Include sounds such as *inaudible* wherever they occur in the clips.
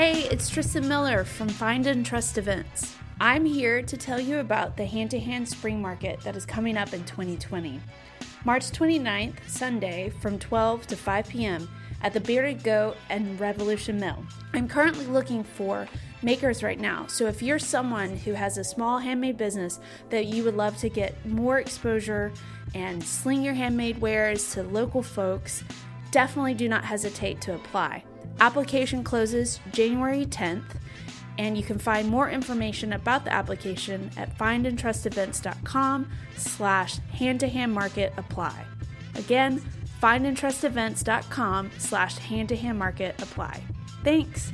Hey, it's Tristan Miller from Find and Trust Events. I'm here to tell you about the Hand to Hand Spring Market that is coming up in 2020. March 29th, Sunday, from 12 to 5 p.m. at the Bearded Goat and Revolution Mill. I'm currently looking for makers right now, so if you're someone who has a small handmade business that you would love to get more exposure and sling your handmade wares to local folks, definitely do not hesitate to apply. Application closes January 10th, and you can find more information about the application at findandtrustevents.com slash hand-to-hand market apply. Again, findandtrustevents.com slash hand-to-hand market apply. Thanks.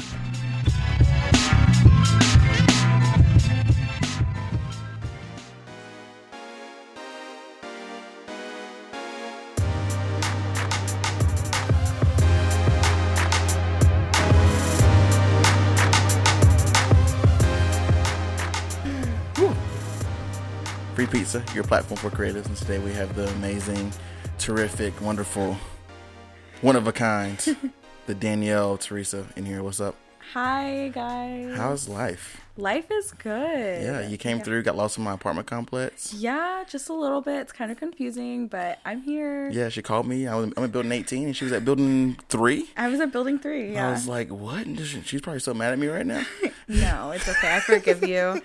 Pizza, your platform for creatives. And today we have the amazing, terrific, wonderful, one of a kind, *laughs* the Danielle Teresa in here. What's up? Hi guys. How's life? Life is good. Yeah, you came yeah. through, got lost in my apartment complex. Yeah, just a little bit. It's kind of confusing, but I'm here. Yeah, she called me. I was I'm at building 18 and she was at building 3. I was at building 3. Yeah. I was like, "What?" She's probably so mad at me right now. *laughs* no, it's okay. I forgive you.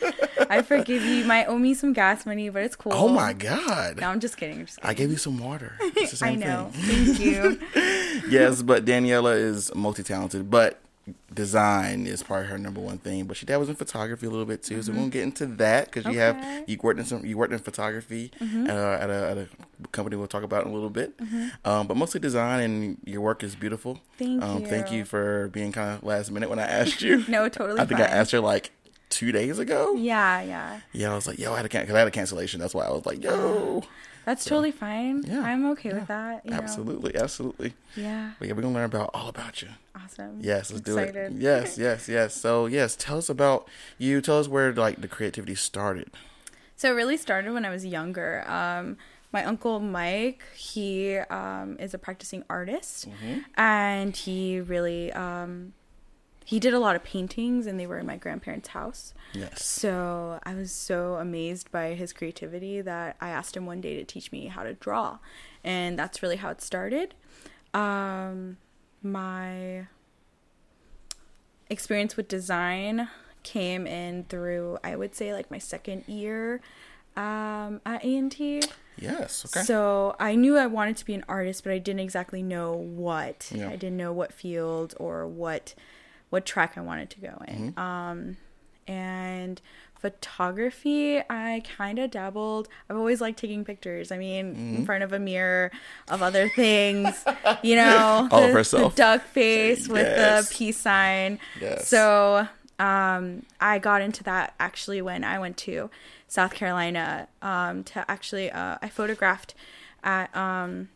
I forgive you. You might owe me some gas money, but it's cool. oh my god. No, I'm just kidding. I'm just I gave you some water. *laughs* It's the I know. thing. Thank you. *laughs* yes, but Daniela is multi-talented, but design is probably her number one thing. But she dad was in photography a little bit too, so we won't get into that because you have Mm-hmm. Okay. Mm-hmm. you worked in some you worked in photography at, a, at, a, at a company we'll talk about in a little bit. Um, but mostly design, and your work is beautiful. Thank you. um, Thank you. you for being kind of last minute when I asked you. *laughs* No, totally I think fine. I asked her like two days ago. Yeah, yeah. Yeah, I was like, yo, I had a can- cause I had a cancellation. That's why I was like, yo, That's totally fine. Yeah, I'm okay with that. You absolutely, absolutely. Yeah. But yeah, we're gonna learn about all about you. Awesome. Yes, let's do it. Yes, *laughs* yes, yes. So yes, tell us about you. Tell us where like the creativity started. So it really started when I was younger. Um, my uncle Mike, he um, is a practicing artist, and he really um, he did a lot of paintings, and they were in my grandparents' house. Yes. So I was so amazed by his creativity that I asked him one day to teach me how to draw, and that's really how it started. Um, my experience with design came in through I would say like my second year um, at A&T. Yes. Okay. So I knew I wanted to be an artist, but I didn't exactly know what. Yeah. I didn't know what field or what what track I wanted to go in. Mm-hmm. Um, and photography, I kind of dabbled. I've always liked taking pictures. I mean, Mm-hmm. in front of a mirror of other things, *laughs* you know, All of the, herself. the duck face with the peace sign. Yes. So um, I got into that actually when I went to South Carolina um, to actually uh, I photographed at um,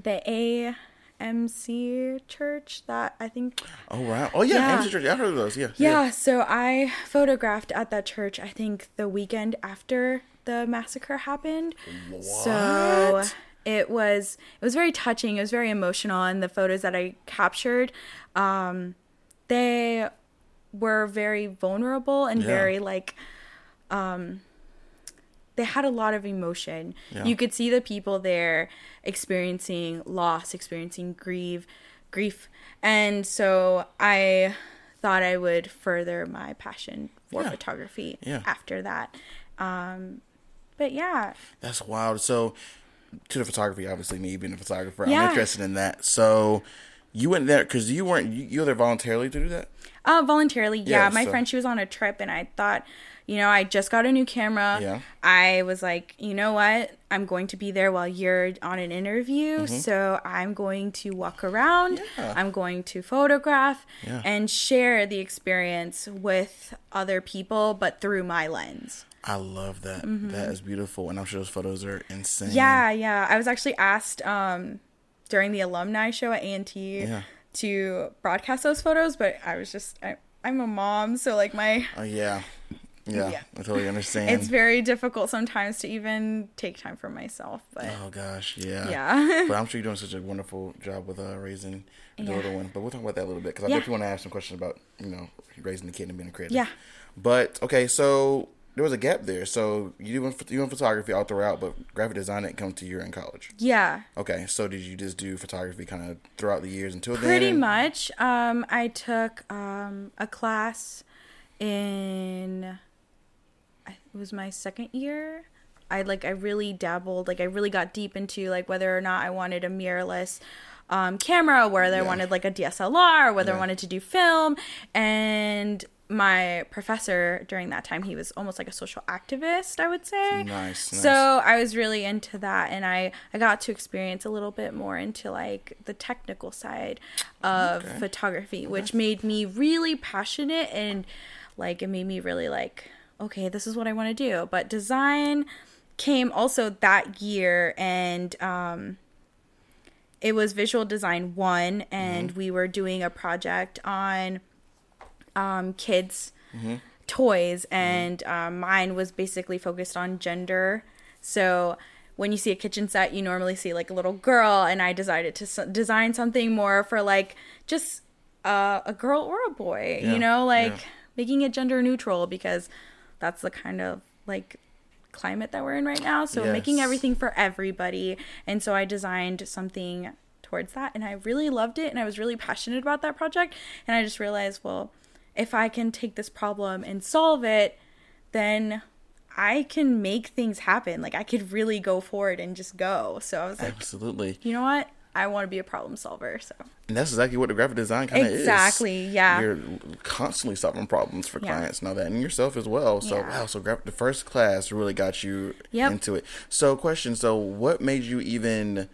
the AME church that I think oh wow. Oh yeah. Yeah. MC Church. I've heard of those. Yeah. yeah, so I photographed at that church I think the weekend after the massacre happened. What? So it was it was very touching, it was very emotional and the photos that I captured um they were very vulnerable and Yeah. very like um they had a lot of emotion. Yeah. You could see the people there experiencing loss, experiencing grief, grief. And so I thought I would further my passion for Yeah. photography Yeah. after that. Um but yeah, That's wild. So to the photography, obviously me being a photographer. I'm interested in that. So you went there because you weren't you, you were there voluntarily to do that. Uh, voluntarily, yeah. Yeah, My so- friend, she was on a trip, and I thought, you know, I just got a new camera. Yeah. I was like, you know what? I'm going to be there while you're on an interview, so I'm going to walk around. Mm-hmm. Yeah. I'm going to photograph Yeah. and share the experience with other people, but through my lens. I love that. That is beautiful, and I'm sure those photos are insane. Mm-hmm. Yeah, yeah. I was actually asked um, during the alumni show at A&T Yeah. to broadcast those photos, but I was just I, I'm a mom, so like my Oh yeah. Yeah, Yeah. I totally understand. It's very difficult sometimes to even take time for myself, but oh gosh, yeah. yeah. but I'm *laughs* sure you're doing such a wonderful job with uh, raising the Yeah. little one. But we'll talk about that a little bit because I Yeah. definitely want to ask some questions about you know raising the kid and being a creative. Yeah. But okay, so there was a gap there. So you went you went photography all throughout, but graphic design didn't come to you in college. yeah. Okay, so did you just do photography kind of throughout the years until then? Pretty much. Um, I took um, a class in it was my second year. I like I really dabbled, like I really got deep into like whether or not I wanted a mirrorless um, camera, whether I wanted like a DSLR, whether Yeah. I wanted to do film, and my professor during that time he was almost like a social activist i would say Nice, so nice. i was really into that and i i got to experience a little bit more into like the technical side of Okay. photography which made me really passionate and like it made me really like okay this is what i want to do. But design came also that year and um it was visual design one and we were doing a project on um kids toys and um, mine was basically focused on gender. So when you see a kitchen set you normally see like a little girl and i decided to s- design something more for like just uh, a girl or a boy Yeah, you know like yeah. making it gender neutral because that's the kind of like climate that we're in right now. So making everything for everybody. And so i designed something towards that and i really loved it and i was really passionate about that project. And i just realized well if i can take this problem and solve it then i can make things happen. Like i could really go forward and just go. So i was like Absolutely. you know what i want to be a problem solver so And that's exactly what the graphic design kind of is. Exactly, yeah. You're constantly solving problems for Yeah. clients and all that, and yourself as well. So Yeah. wow, so graphic, the first class really got you Yep. into it. So question, so what made you even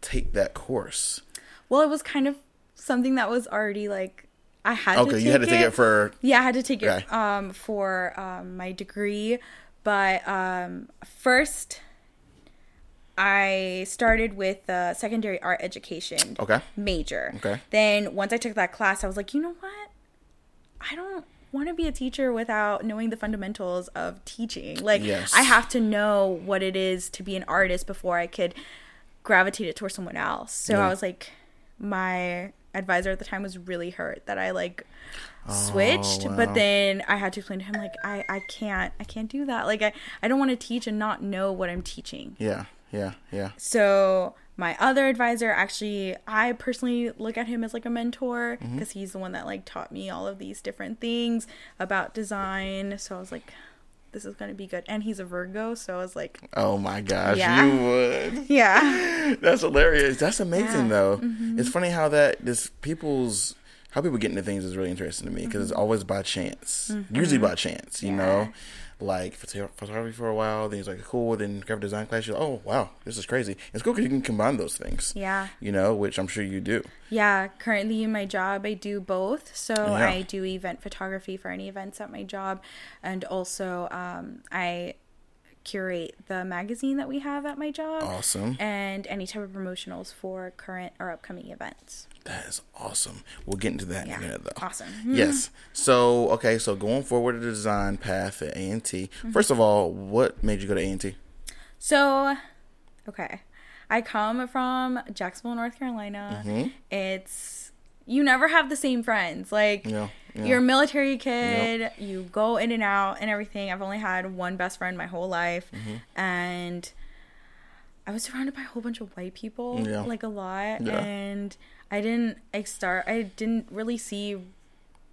take that course? well it was kind of something that was already like i had Okay, to take you had to take it for Yeah, I had to take it um, for um, my degree, but um, first I started with the secondary art education okay. major. Okay. Then once I took that class, I was like, you know what? I don't want to be a teacher without knowing the fundamentals of teaching. Like, Yes. I have to know what it is to be an artist before I could gravitate it towards someone else. So Yeah. I was like, my advisor at the time was really hurt that I like oh, switched Oh, wow. but then i had to explain to him like i i can't i can't do that like i i don't want to teach and not know what i'm teaching Yeah, yeah, yeah. so my other advisor actually i personally look at him as like a mentor Mm-hmm. because he's the one that like taught me all of these different things about design so i was like this is going to be good and he's a virgo so i was like Oh my gosh, Yeah. you would. *laughs* yeah *laughs* That's hilarious. That's amazing Yeah. Mm-hmm. though. It's funny how that this people's how people get into things is really interesting to me because it's always by chance. Usually by chance, you Mm-hmm. Yeah. know. Like photography for a while, then it's like cool. Then graphic design class, you're like, oh wow, this is crazy. It's cool because you can combine those things. yeah You know, which I'm sure you do. Yeah, currently in my job, I do both. So Yeah. I do event photography for any events at my job, and also um, I curate the magazine that we have at my job, Awesome. and any type of promotionals for current or upcoming events. That is awesome. We'll get into that in a minute though. awesome. *laughs* Yes. So okay, so going forward to the design path at A and T. First of all, what made you go to A and T? So, okay, I come from Jacksonville, North Carolina. Mm-hmm. It's you never have the same friends. Like Yeah, yeah. you're a military kid, you go in and out and everything. I've only had one best friend my whole life, Mm-hmm. and I was surrounded by a whole bunch of white people, Yeah. like a lot, and I didn't I start I didn't really see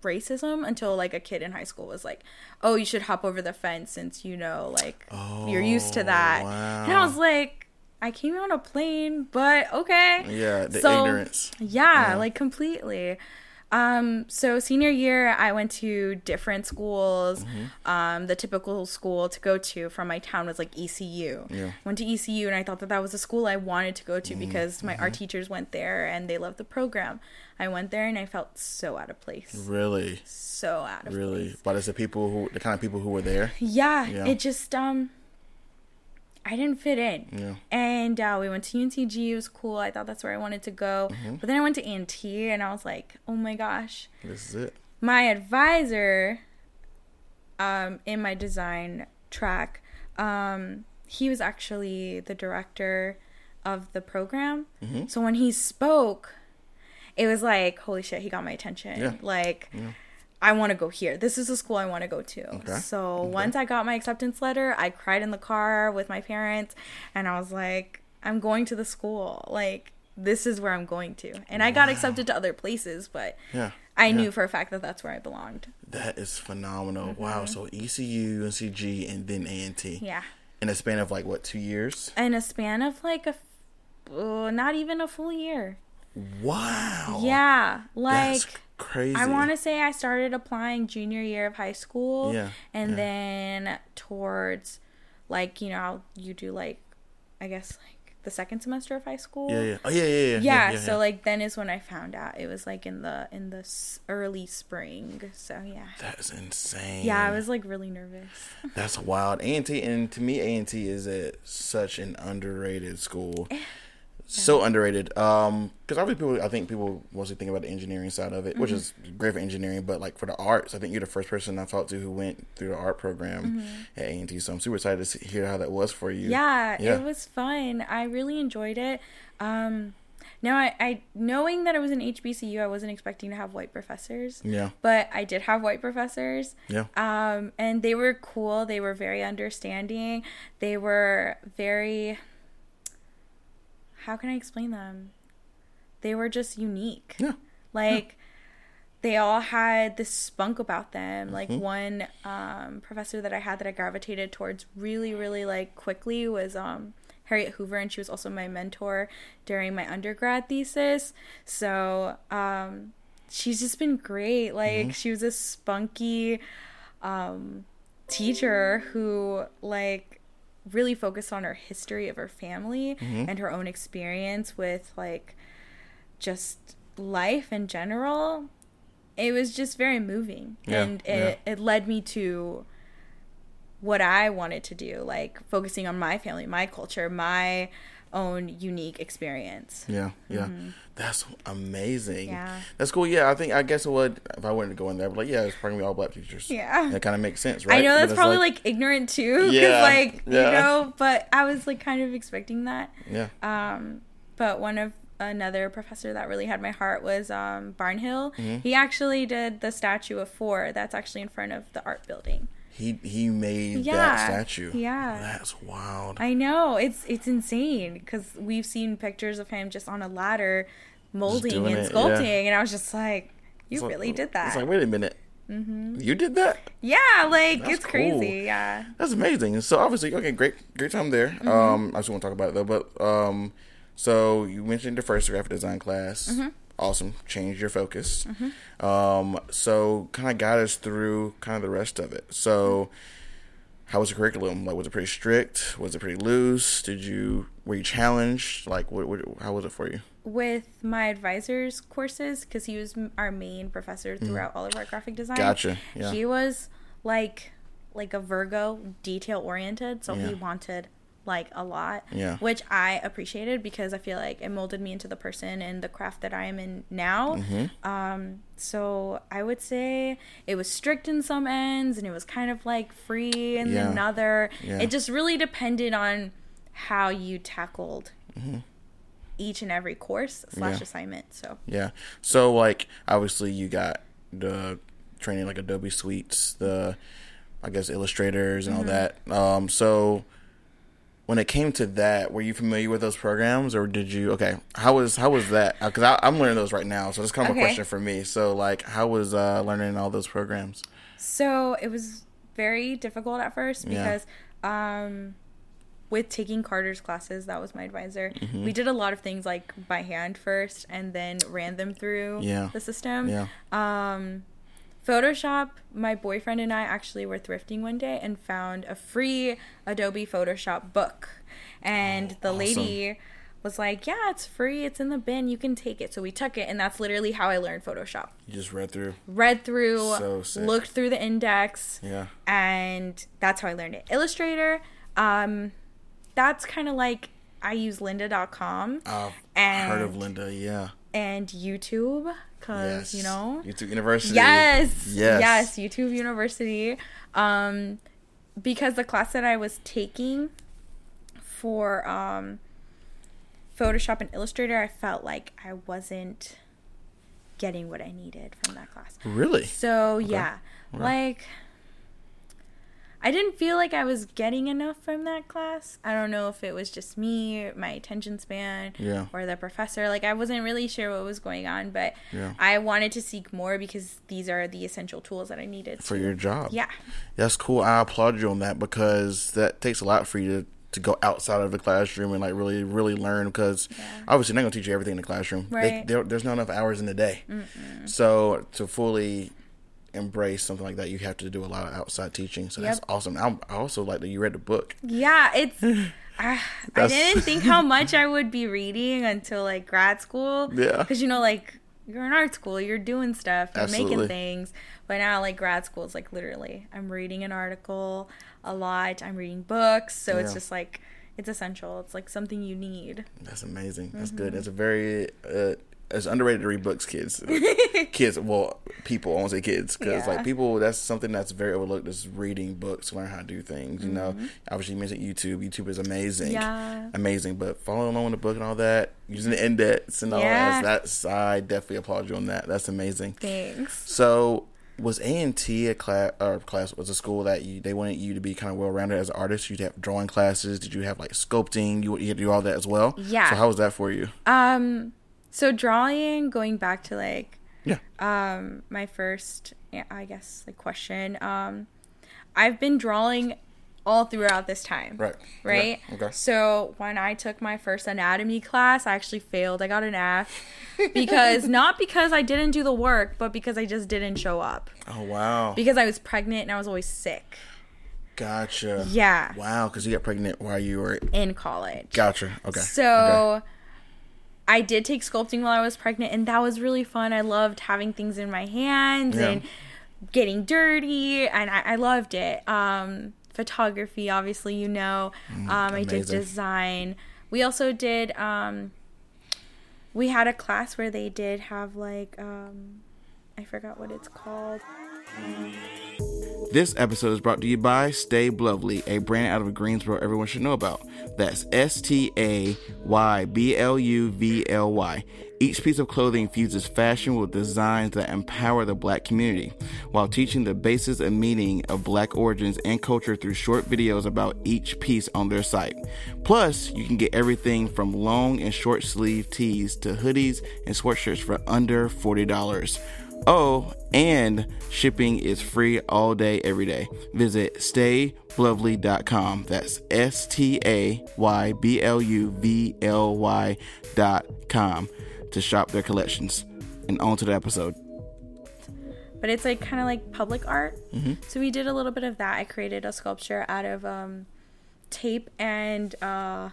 racism until like a kid in high school was like, "Oh, you should hop over the fence since you know like you're used to that." Oh, wow. And I was like, I came on a plane, but okay. Yeah, the So- ignorance. Yeah, Yeah. like completely. Um, so senior year, I went to different schools. Mm-hmm. Um, the typical school to go to from my town was like ECU. Yeah. Went to ECU, and I thought that that was a school I wanted to go Mm-hmm. to because my art teachers went there and they loved the program. I went there and I felt so out of place. Really, So out of really. place. But it's the people who, the kind of people who were there. Yeah, Yeah. it just um, I didn't fit in. Yeah. And uh, we went to UNCG. It was cool. I thought that's where I wanted to go. Mm-hmm. But then I went to A&T, I was like, oh my gosh. This is it. My advisor um, in my design track, um, he was actually the director of the program. Mm-hmm. So when he spoke, it was like, holy shit, he got my attention. Yeah. Like, I want to go here. This is the school I want to go to. Okay. So once I got my acceptance letter, I cried in the car with my parents, and I was like, I'm going to the school. Like, this is where I'm going to. And I got accepted to other places, but Yeah. I yeah. knew for a fact that that's where I belonged. That is phenomenal. Wow. So ECU, NCG, and then A&T. Mm-hmm. Yeah. In a span of like what, two years? In a span of like a, uh, not even a full year. Wow. Yeah. Like, That's crazy. I want to say I started applying junior year of high school. Yeah, And yeah. then towards, like, you know, how you do, like, I guess, like, the second semester of high school. Yeah, yeah. Oh, yeah, yeah, yeah. Yeah, so like then is when I found out it was like in the in the early spring. So yeah, That's insane. yeah, I was like really nervous. *laughs* That's wild. A&T, and to me, A&T is a, such an underrated school. *laughs* So underrated. Um, because obviously people, I think people mostly think about the engineering side of it, which Mm-hmm. is great for engineering. But like for the arts, I think you're the first person I've talked to who went through the art program at A&T. So I'm super excited to hear how that was for you. Mm-hmm. Yeah, Yeah. it was fun. I really enjoyed it. Um, now I, I knowing that it was an HBCU, I wasn't expecting to have white professors. Yeah. But I did have white professors. Yeah. Um, and they were cool. They were very understanding. They were very. How can I explain them? They were just unique. Yeah. Like, they all had this spunk about them. Like, Mm-hmm. one um, professor that I had that I gravitated towards really, really, like, quickly was um, Harriet Hoover, and she was also my mentor during my undergrad thesis. So, um, she's just been great. Like, Mm-hmm. she was a spunky um, teacher who, like, really focused on her history of her family Mm-hmm. and her own experience with, like, just life in general. It was just very moving. Yeah, and it, it led me to what I wanted to do, like focusing on my family, my culture, my own unique experience. Yeah, yeah. That's amazing. Mm-hmm. Yeah. That's cool. Yeah, I think I guess it would if I wanted to go in there, but like yeah, it's probably all black teachers. Yeah. That kind of makes sense, right? I know that's it's probably like, ignorant too, because Yeah, like yeah. you know, but I was like kind of expecting that. Yeah. Um, but one of another professor that really had my heart was um, Barnhill. Mm-hmm. He actually did the statue of four. That's actually in front of the art building. He he made Yeah, that statue. yeah. That's wild. I know it's it's insane because we've seen pictures of him just on a ladder, molding and it, sculpting, yeah. and I was just like, "You It's like- really did that?" It's like, wait a minute. Mm-hmm. You did that? yeah, like That's it's crazy. Yeah. That's amazing. So obviously, okay, great, great time there. Mm-hmm. Um, I just want to talk about it though. But um, so you mentioned the first graphic design class. Mm-hmm. Awesome, Change your focus. Um, so kind of guide us through kind of the rest of it. So, how was the curriculum? Like, was it pretty strict? Was it pretty loose? Did you were you challenged? Like, what, what how was it for you? with my advisor's courses because he was our main professor throughout all of our graphic design. Mm-hmm. Gotcha, yeah. He was like like a Virgo, detail oriented, so Yeah. he wanted like a lot. Yeah. Which I appreciated because I feel like it molded me into the person and the craft that I am in now. Mm-hmm. Um so I would say it was strict in some ends and it was kind of like free in Yeah. another. Yeah. It just really depended on how you tackled each and every course slash Mm-hmm. Yeah. assignment. So Yeah. So like obviously you got the training like Adobe Suites, the I guess illustrators and all that. Um so when it came to that, were you familiar with those programs or did you okay, how was how was that? Uh, Cuz I'm learning those right now. So that's kind of Okay. a question for me. So like how was uh learning all those programs? so it was very difficult at first Yeah. because um with taking Carter's classes, that was my advisor. Mm-hmm. We did a lot of things like by hand first and then ran them through Yeah. the system. Yeah. Um, Photoshop, my boyfriend and I actually were thrifting one day and found a free Adobe Photoshop book. And the awesome. lady was like, Yeah, it's free. It's in the bin. You can take it. So we took it. And that's literally how I learned Photoshop. You just read through. Read through, So sick. looked through the index, Yeah. and that's how I learned it. Illustrator, um, that's kind of like I use lynda.com I've And- heard of Lynda. Yeah. and YouTube cuz Yes. you know YouTube University. Yes. Yes. Yes, YouTube University. Um because the class that I was taking for um Photoshop and Illustrator, I felt like I wasn't getting what I needed from that class. Really? So, yeah. Okay. Like I didn't feel like I was getting enough from that class. I don't know if it was just me, my attention span, Yeah. or the professor. Like I wasn't really sure what was going on, but Yeah. I wanted to seek more because these are the essential tools that I needed For to- your job. Yeah. That's cool. I applaud you on that because that takes a lot for you to, to go outside of the classroom and like really, really learn. Because obviously, they're not gonna teach you everything in the classroom. Right. there, there's not enough hours in the day. So to fully embrace something like that, you have to do a lot of outside teaching. So that's awesome. I, I also like that you read the book. Yeah, it's *laughs* I, I didn't think how *laughs* much I would be reading until like grad school. Yeah. Cuz you know like you're in art school, you're doing stuff, you're Absolutely. making things. But now like grad school is like literally I'm reading an article a lot, I'm reading books, so it's just like it's essential. It's like something you need. That's amazing. That's Mm-hmm. good. That's a very uh, it's underrated to read books, kids. *laughs* kids, well, people. I won't say kids because Yeah. like people. That's something that's very overlooked. Is reading books learn how to do things. You know, obviously you mentioned YouTube. YouTube is amazing. Mm-hmm. Yeah. amazing. But following along with the book and all that, using the index and all Yeah. that. That's I definitely applaud you on that. That's amazing. Thanks. So was A and T a class or class was a school that you they wanted you to be kind of well rounded as an artist? You'd have drawing classes. Did you have like sculpting? You you had to do all that as well. Yeah. So how was that for you? Um so drawing going back to like Yeah. um my first i guess like question um i've been drawing all throughout this time Right. right Yeah. Okay. so when i took my first anatomy class i actually failed i got an f because *laughs* not because i didn't do the work but because i just didn't show up Oh wow. because i was pregnant and i was always sick Gotcha. yeah Wow, because you got pregnant while you were. in college Gotcha. Okay. So Okay. I did take sculpting while I was pregnant, and that was really fun. I loved having things in my hands Yeah. and getting dirty, and I, I loved it. Um, photography, obviously, you know. um, I did Mm, design. We also did. Um, we had a class where they did have like um, I forgot what it's called. This episode is brought to you by Stay Bluvly, a brand out of Greensboro everyone should know about. That's S T A Y B L U V L Y. Each piece of clothing fuses fashion with designs that empower the black community, while teaching the basis and meaning of black origins and culture through short videos about each piece on their site. Plus, you can get everything from long and short sleeve tees to hoodies and sweatshirts for under $40. Oh, and shipping is free all day, every day. Visit staybluvly.com. That's S T A Y B L U V L Y.com to shop their collections. And on to the episode. but it's like kind of like public art. Mm-hmm. So we did a little bit of that. I created a sculpture out of um, tape and uh,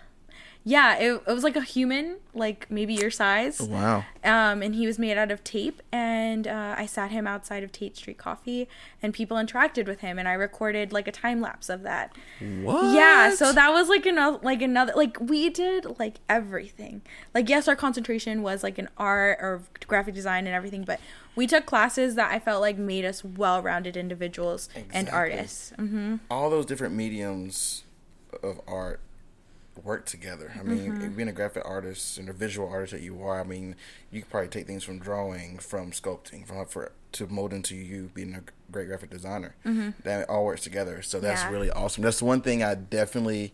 yeah, it, it was like a human, like maybe your size. Wow. Um, and he was made out of tape, and uh, I sat him outside of Tate Street Coffee, and people interacted with him, and I recorded like a time lapse of that. What? Yeah, so that was like another, like another, like we did like everything. Like yes, our concentration was like in art or graphic design and everything, but we took classes that I felt like made us well-rounded individuals and Exactly. artists. hmm all those different mediums of art work together. I mean, Mm-hmm. being a graphic artist and a visual artist that you are, I mean, you could probably take things from drawing, from sculpting, from for to mold into you being a great graphic designer. That all works together. So that's Mm-hmm. Yeah. really awesome. That's the one thing I definitely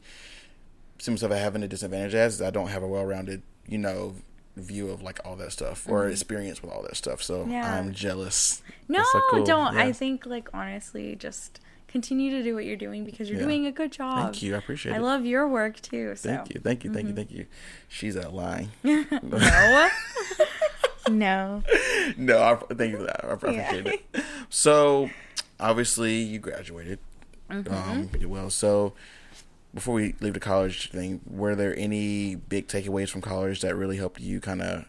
see myself having a disadvantage as is I don't have a well-rounded, you know, view of like all that stuff or experience with all that stuff. So Mm-hmm. Yeah. I'm jealous. No, That's so cool. don't. Yeah. I think like honestly, just continue to do what you're doing because you're Yeah. doing a good job. Thank you. I appreciate I it. I love your work too. So. Thank you, thank you, thank you, thank you. She's out lying. *laughs* No. *laughs* no. no, I, thank you for that. I appreciate it. *laughs* So, obviously, you graduated. Mm-hmm. Um, well. So, before we leave the college thing, were there any big takeaways from college that really helped you kind of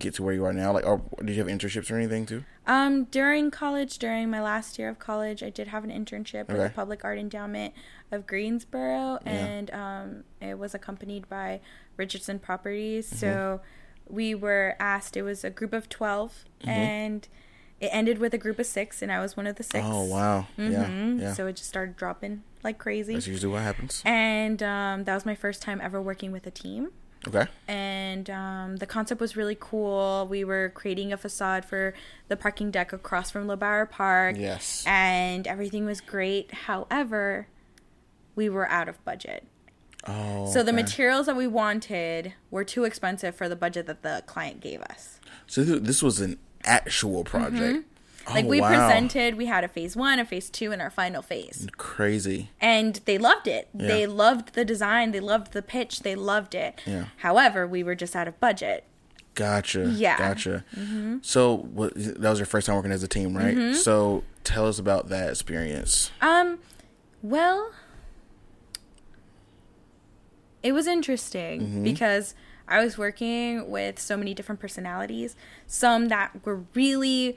get to where you are now? Like, or did you have internships or anything too? Um, during college, during my last year of college, I did have an internship with the Public Art Endowment of Greensboro, Yeah. and um, it was accompanied by Richardson Properties. Mm-hmm. So we were asked. It was a group of 12 Mm-hmm. and it ended with a group of six, and I was one of the six. Oh wow. Yeah. Mhm. Yeah. So it just started dropping like crazy. That's usually what happens. And um, that was my first time ever working with a team Okay. and um, the concept was really cool. We were creating a facade for the parking deck across from LeBauer Park, Yes. and everything was great. However, we were out of budget. Oh. So the materials that we wanted were too expensive for the budget that the client gave us. So th- this was an actual project. Mm-hmm. Like Oh, we wow. presented, we had a phase one, a phase two, and our final phase. Crazy. And they loved it. Yeah. They loved the design, they loved the pitch, they loved it. Yeah. However, we were just out of budget. Gotcha. Yeah. Mm-hmm. Gotcha. So what, that was your first time working as a team, right? So tell us about that experience. Um, well, it was interesting Mm-hmm. because I was working with so many different personalities. Some that were really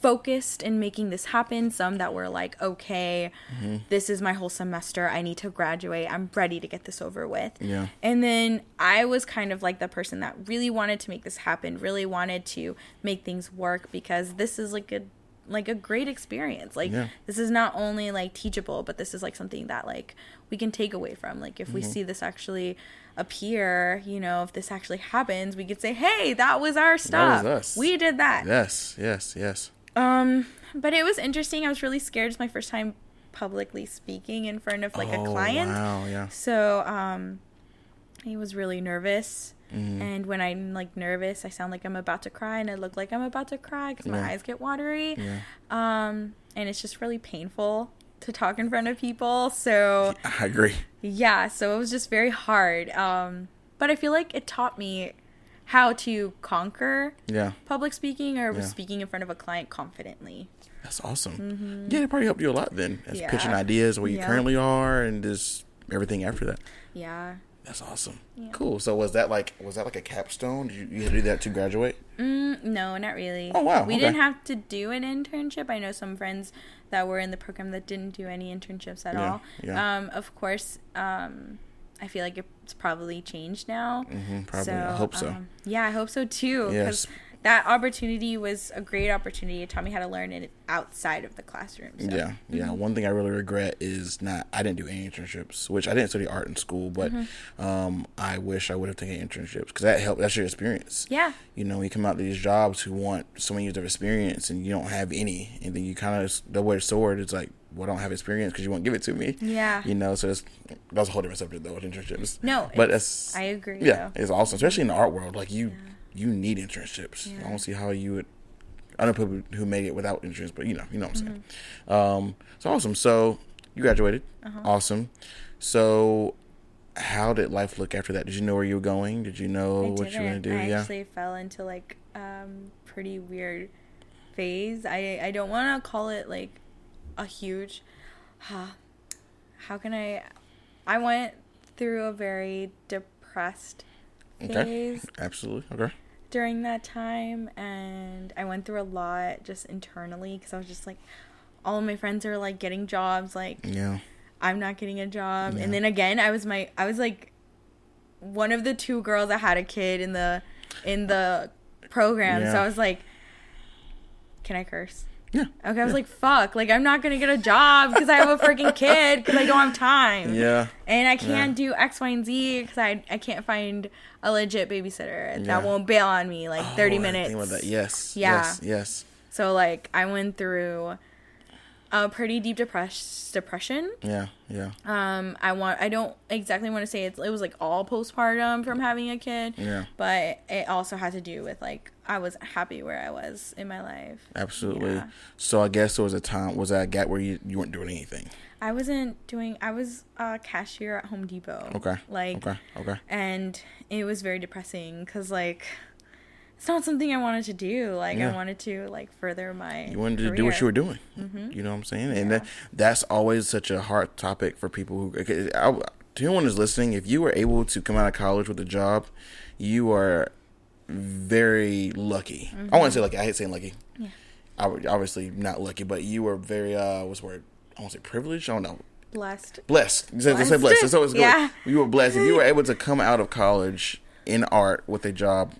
focused in making this happen, some that were like, okay, Mm-hmm. this is my whole semester. I need to graduate. I'm ready to get this over with. Yeah. And then I was kind of like the person that really wanted to make this happen, really wanted to make things work because this is like a like a great experience. Like Yeah. this is not only like teachable, but this is like something that like we can take away from. Like if we Mm-hmm. see this actually appear, you know, if this actually happens, we could say, "Hey, that was our stuff. us." We did that." Yes. Yes. Yes. Um, but it was interesting. I was really scared. It's my first time publicly speaking in front of like a Oh, client. Wow. Yeah. So, um, I was really nervous. Mm-hmm. And when I'm like nervous, I sound like I'm about to cry, and I look like I'm about to cry because my Yeah. eyes get watery. Yeah. Um, and it's just really painful to talk in front of people. So, *laughs* I agree. yeah, so it was just very hard. Um, but I feel like it taught me how to conquer Yeah. public speaking or Yeah. speaking in front of a client confidently. That's awesome. Yeah, it probably helped you a lot then, as Mm-hmm. Yeah. pitching ideas where you Yeah. currently are and just everything after that. Yeah. That's awesome. Yeah. Cool. So was that like was that like a capstone? Did you, you had to do that to graduate? Mm, no, not really. Oh, wow, We okay. didn't have to do an internship. I know some friends that were in the program that didn't do any internships at all. yeah. Um, of course, um, I feel like it's probably changed now. hmm probably. I hope so. um, yeah, I hope so too. Yes. Because that opportunity was a great opportunity. It taught me how to learn it outside of the classroom. So. Yeah, yeah. Mm-hmm. One thing I really regret is not. I didn't do any internships, which I didn't study art in school, but Mm-hmm. um, I wish I would have taken internships because that helped. That's your experience. Yeah. You know, you come out to these jobs who want so many years of experience, and you don't have any, and then you kind of double edged sword. It's like, well, I don't have experience because you won't give it to me. Yeah. You know, so that's that's a whole different subject though with internships. No, but it's- I agree, Yeah, though. it's awesome, especially in the art world. Like you, you need internships. I don't see how you would. I know people who made it without insurance, but you know, you know what I'm saying. Mm-hmm. Um, so awesome. So you graduated. Uh-huh. Awesome. So how did life look after that? Did you know where you were going? Did you know what you were gonna didn't. do? I yeah. actually fell into like um pretty weird phase. I I don't want to call it like a huge. Huh, how can I? I went through a very depressed Okay. phase Absolutely. Okay. during that time, and I went through a lot just internally because I was just like, all of my friends are like getting jobs, like Yeah. I'm not getting a job. Yeah. And then again, I was my I was like one of the two girls that had a kid in the in the program. So I was like can I curse? Yeah. Okay, I was Yeah. like, "Fuck! Like, I'm not gonna get a job because I have a freaking kid because I don't have time, Yeah. and I can't do X, Y, and Z because I I can't find a legit babysitter Yeah. that won't bail on me like 30 Oh, I minutes." Think about that. Yes. Yeah. Yes. Yes. So like, I went through a pretty deep depress- depression. Yeah. Yeah. Um, I want I don't exactly want to say it's it was like all postpartum from having a kid. Yeah. But it also had to do with like I was happy where I was in my life. Absolutely. Yeah. So I guess there was a time was that a gap where you, you weren't doing anything. I wasn't doing I was a cashier at Home Depot. Okay. Like Okay. Okay. and it was very depressing cuz like it's not something I wanted to do. Like Yeah. I wanted to like further my You wanted to do what you were doing. Mm-hmm. You know what I'm saying? And Yeah. that that's always such a hard topic for people who. I, to anyone who's listening, if you were able to come out of college with a job, you are very lucky. I want to say lucky. I hate saying lucky. Yeah. I would obviously not lucky, but you were very uh what's the word? I want to say privileged. I don't know. Blessed. Blessed. Said say Blessed. blessed. That's always good. Yeah. You were blessed. If you were *laughs* able to come out of college in art with a job,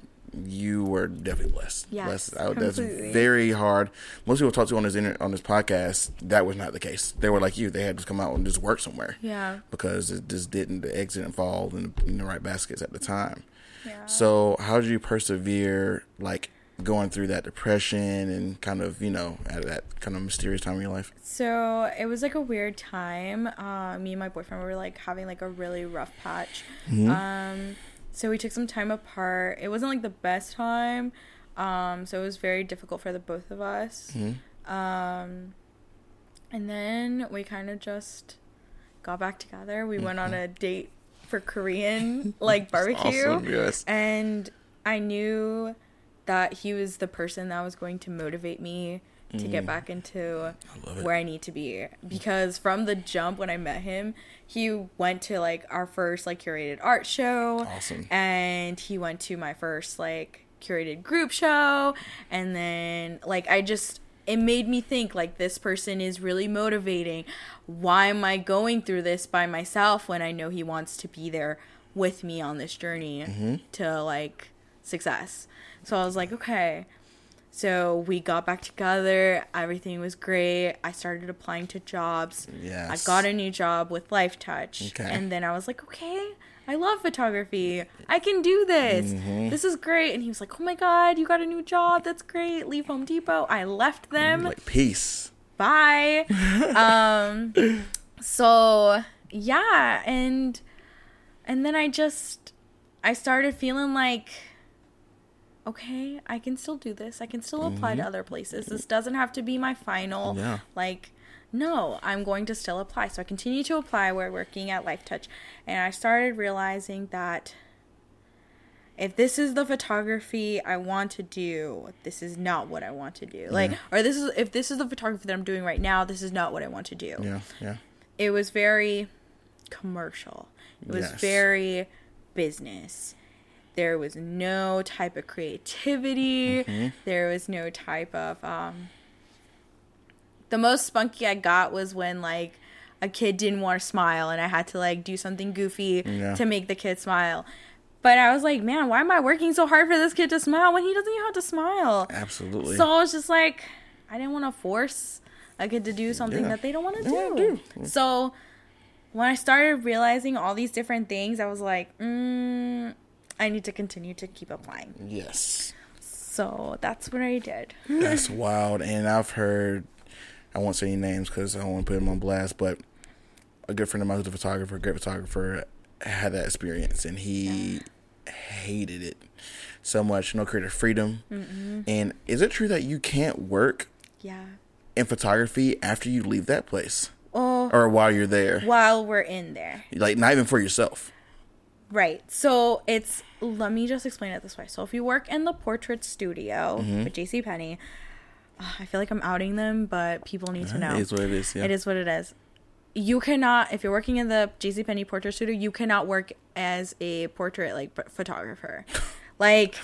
you were definitely blessed. Yes, blessed. I, that's very hard. Most people talk to on this on this podcast. That was not the case. They were like you. They had to come out and just work somewhere. Yeah. Because it just didn't. The eggs didn't fall in the, in the right baskets at the time. Yeah. So how did you persevere, like going through that depression and kind of you know at that kind of mysterious time in your life? So it was like a weird time. Uh, me and my boyfriend were like having like a really rough patch. Um, so we took some time apart. It wasn't like the best time. Um, so it was very difficult for the both of us. Um, and then we kind of just got back together. We went on a date for Korean *laughs* like barbecue. awesome, yes. And I knew that he was the person that was going to motivate me to get back into it. where I need to be. Because from the jump when I met him, he went to like our first like curated art show. Awesome. And he went to my first like curated group show. And then like I just it made me think like this person is really motivating. Why am I going through this by myself when I know he wants to be there with me on this journey to like success? So I was like, okay. So we got back together. Everything was great. I started applying to jobs. Yes. I got a new job with Lifetouch. Okay. And then I was like, okay, I love photography. I can do this. Mm-hmm. This is great. And he was like, oh my God, you got a new job. That's great. Leave Home Depot. I left them. Like peace. Bye. um, so yeah. And, and then I just, I started feeling like, okay, I can still do this. I can still apply to other places. This doesn't have to be my final. Yeah. Like, no, I'm going to still apply. So I continued to apply. We're working at Lifetouch. And I started realizing that if this is the photography I want to do, this is not what I want to do. Like, or this is, if this is the photography that I'm doing right now, this is not what I want to do Yeah. Yeah. it was very commercial. It was Yes. very business. There was no type of creativity. Mm-hmm. There was no type of um the most spunky I got was when like a kid didn't want to smile and I had to like do something goofy Yeah. to make the kid smile. But I was like, man, why am I working so hard for this kid to smile when he doesn't know how to smile? Absolutely. So I was just like, I didn't want to force a kid to do something Yeah. that they don't want to do. do. So when I started realizing all these different things, I was like, mm, I need to continue to keep applying. yes. So that's what I did. That's wild. And I've heard, I won't say any names because I don't want to put him on blast, but a good friend of mine who's a photographer, great photographer, had that experience and he hated it so much. No creative freedom. And is it true that you can't work Yeah. in photography after you leave that place Oh, or while you're there? while we're in there. Like, not even for yourself. Right. So it's let me just explain it this way. So if you work in the portrait studio Mm-hmm. with JC Penney, I feel like I'm outing them, but people need to know. It is what it is. Yeah. It is what it is. You cannot, if you're working in the JC Penney portrait studio, you cannot work as a portrait like photographer. *laughs* Like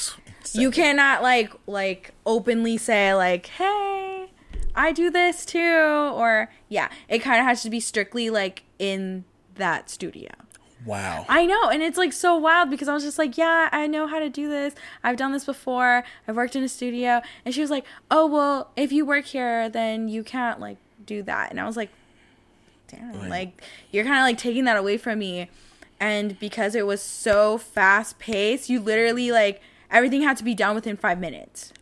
you cannot like like openly say like, "Hey, I do this too," or yeah, it kind of has to be strictly like in that studio. Wow. I know, and it's like so wild because I was just like, yeah, I know how to do this. I've done this before. I've worked in a studio, and she was like, oh well, if you work here, then you can't like do that. And I was like, damn, Right. like you're kind of like taking that away from me. And because it was so fast paced, you literally like everything had to be done within five minutes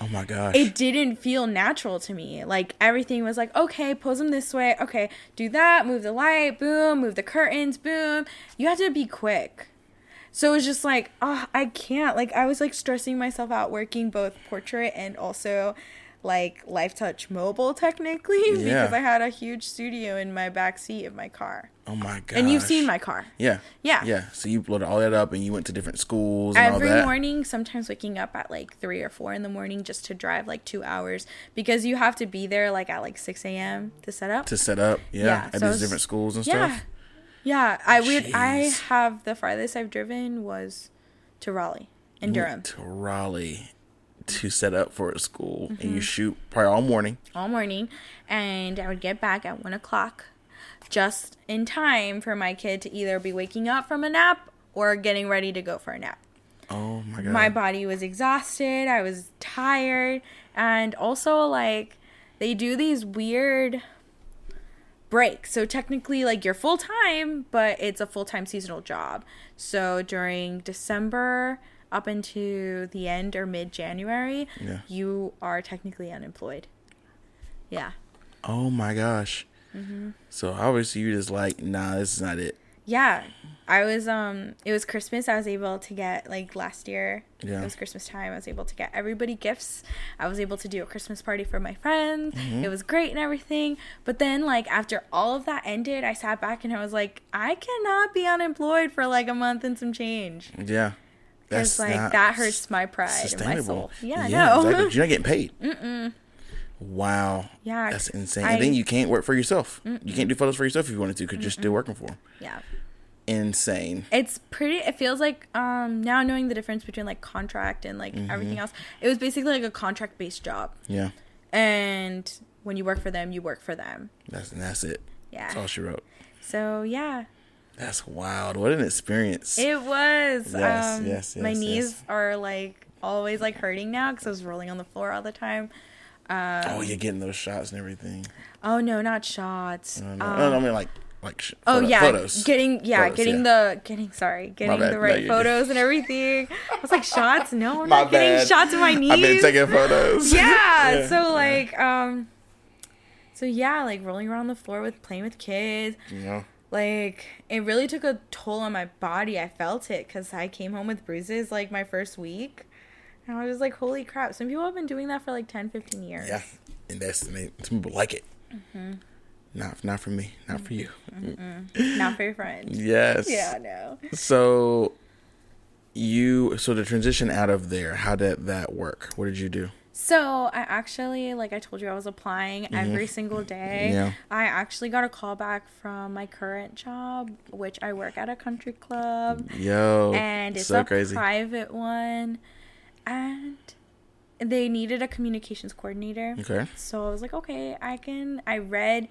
oh my gosh. it didn't feel natural to me. Like everything was like, okay, pose them this way. Okay, do that. Move the light. Boom. Move the curtains. Boom. You have to be quick. So it was just like, oh, I can't. Like I was like stressing myself out working both portrait and also like Lifetouch mobile technically *laughs* because I had a huge studio in my back seat of my car. oh my god! And you've seen my car. Yeah. Yeah. Yeah. So you loaded all that up and you went to different schools and Every all that. morning, sometimes waking up at like three or four in the morning just to drive like two hours because you have to be there like at like six a.m. to set up. to set up. Yeah. Yeah, At so these it's- different schools and yeah, stuff. yeah. I would. I have the farthest I've driven was to Raleigh. in Durham to Raleigh to set up for a school, and Mm-hmm. you shoot probably all morning. all morning, and I would get back at one o'clock, just in time for my kid to either be waking up from a nap or getting ready to go for a nap. Oh my god! my body was exhausted i was tired and also like they do these weird breaks so technically like you're full-time but it's a full-time seasonal job so during december up into the end or mid-january Yeah. you are technically unemployed yeah Oh my gosh! Mm-hmm. So obviously you just like, nah, this is not it. yeah i was um it was christmas i was able to get like last year Yeah. it was christmas time i was able to get everybody gifts i was able to do a christmas party for my friends Mm-hmm. it was great and everything but then like after all of that ended i sat back and i was like i cannot be unemployed for like a month and some change Yeah. Because like that hurts my pride and my soul yeah, I know exactly. You're not getting paid. Mm-mm. Wow. Yeah, That's insane. I- and then you can't work for yourself. You can't do photos for yourself if you wanted to because you're still working for them. yeah Insane. it's pretty it feels like um now knowing the difference between like contract and like Mm-hmm. everything else it was basically like a contract based job Yeah. and when you work for them you work for them That's and that's it. yeah That's all she wrote. so yeah That's wild. What an experience. it was Yes, um yes, my yes, knees yes. are like always like hurting now because i was rolling on the floor all the time oh, you're getting those shots and everything. oh no not shots No, no, Um, no, no, I mean like like sh- Oh photo- yeah, photos. getting yeah, Photos, getting the getting sorry, getting the right good. photos and everything. I was like shots. No, I'm *laughs* My not getting shots of my knees. I've been taking photos. *laughs* yeah, *laughs* Yeah, so yeah. like um so yeah like rolling around the floor with playing with kids know. Like it really took a toll on my body i felt it because i came home with bruises like my first week and i was like holy crap some people have been doing that for like 10 15 years Yeah. And that's I mean, some people like it. Mm-hmm. Not not for me. Not for you. not for your friends *laughs* Yes. yeah no So you so the transition out of there, how did that work? What did you do? So I actually, like I told you, I was applying every single day. Mm-hmm. Yeah. I actually got a call back from my current job, which I work at a country club, Yo. and it's so a crazy. private one, and they needed a communications coordinator. Okay. So I was like, okay, I can. I read,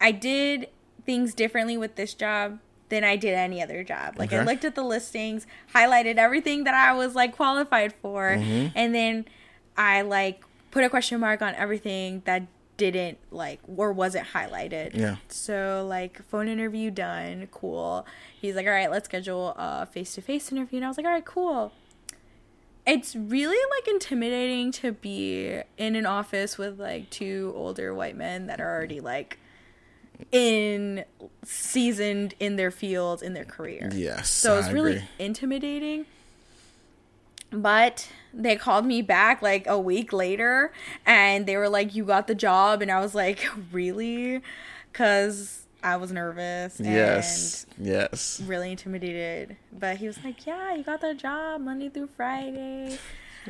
I did things differently with this job than I did any other job. Like I looked at the listings, highlighted everything that I was like qualified for, Mm-hmm. and then I like put a question mark on everything that didn't like or wasn't highlighted. Yeah. So like phone interview done, cool. He's like, all right, let's schedule a face to face interview, and I was like, all right, cool it's really like intimidating to be in an office with like two older white men that are already like in seasoned in their field in their career. Yes. So it's really intimidating. But they called me back like a week later and they were like, You got the job. And I was like, *laughs* Really? Because I was nervous. And Yes. Yes. really intimidated. But he was like, "Yeah, you got the job Monday through Friday,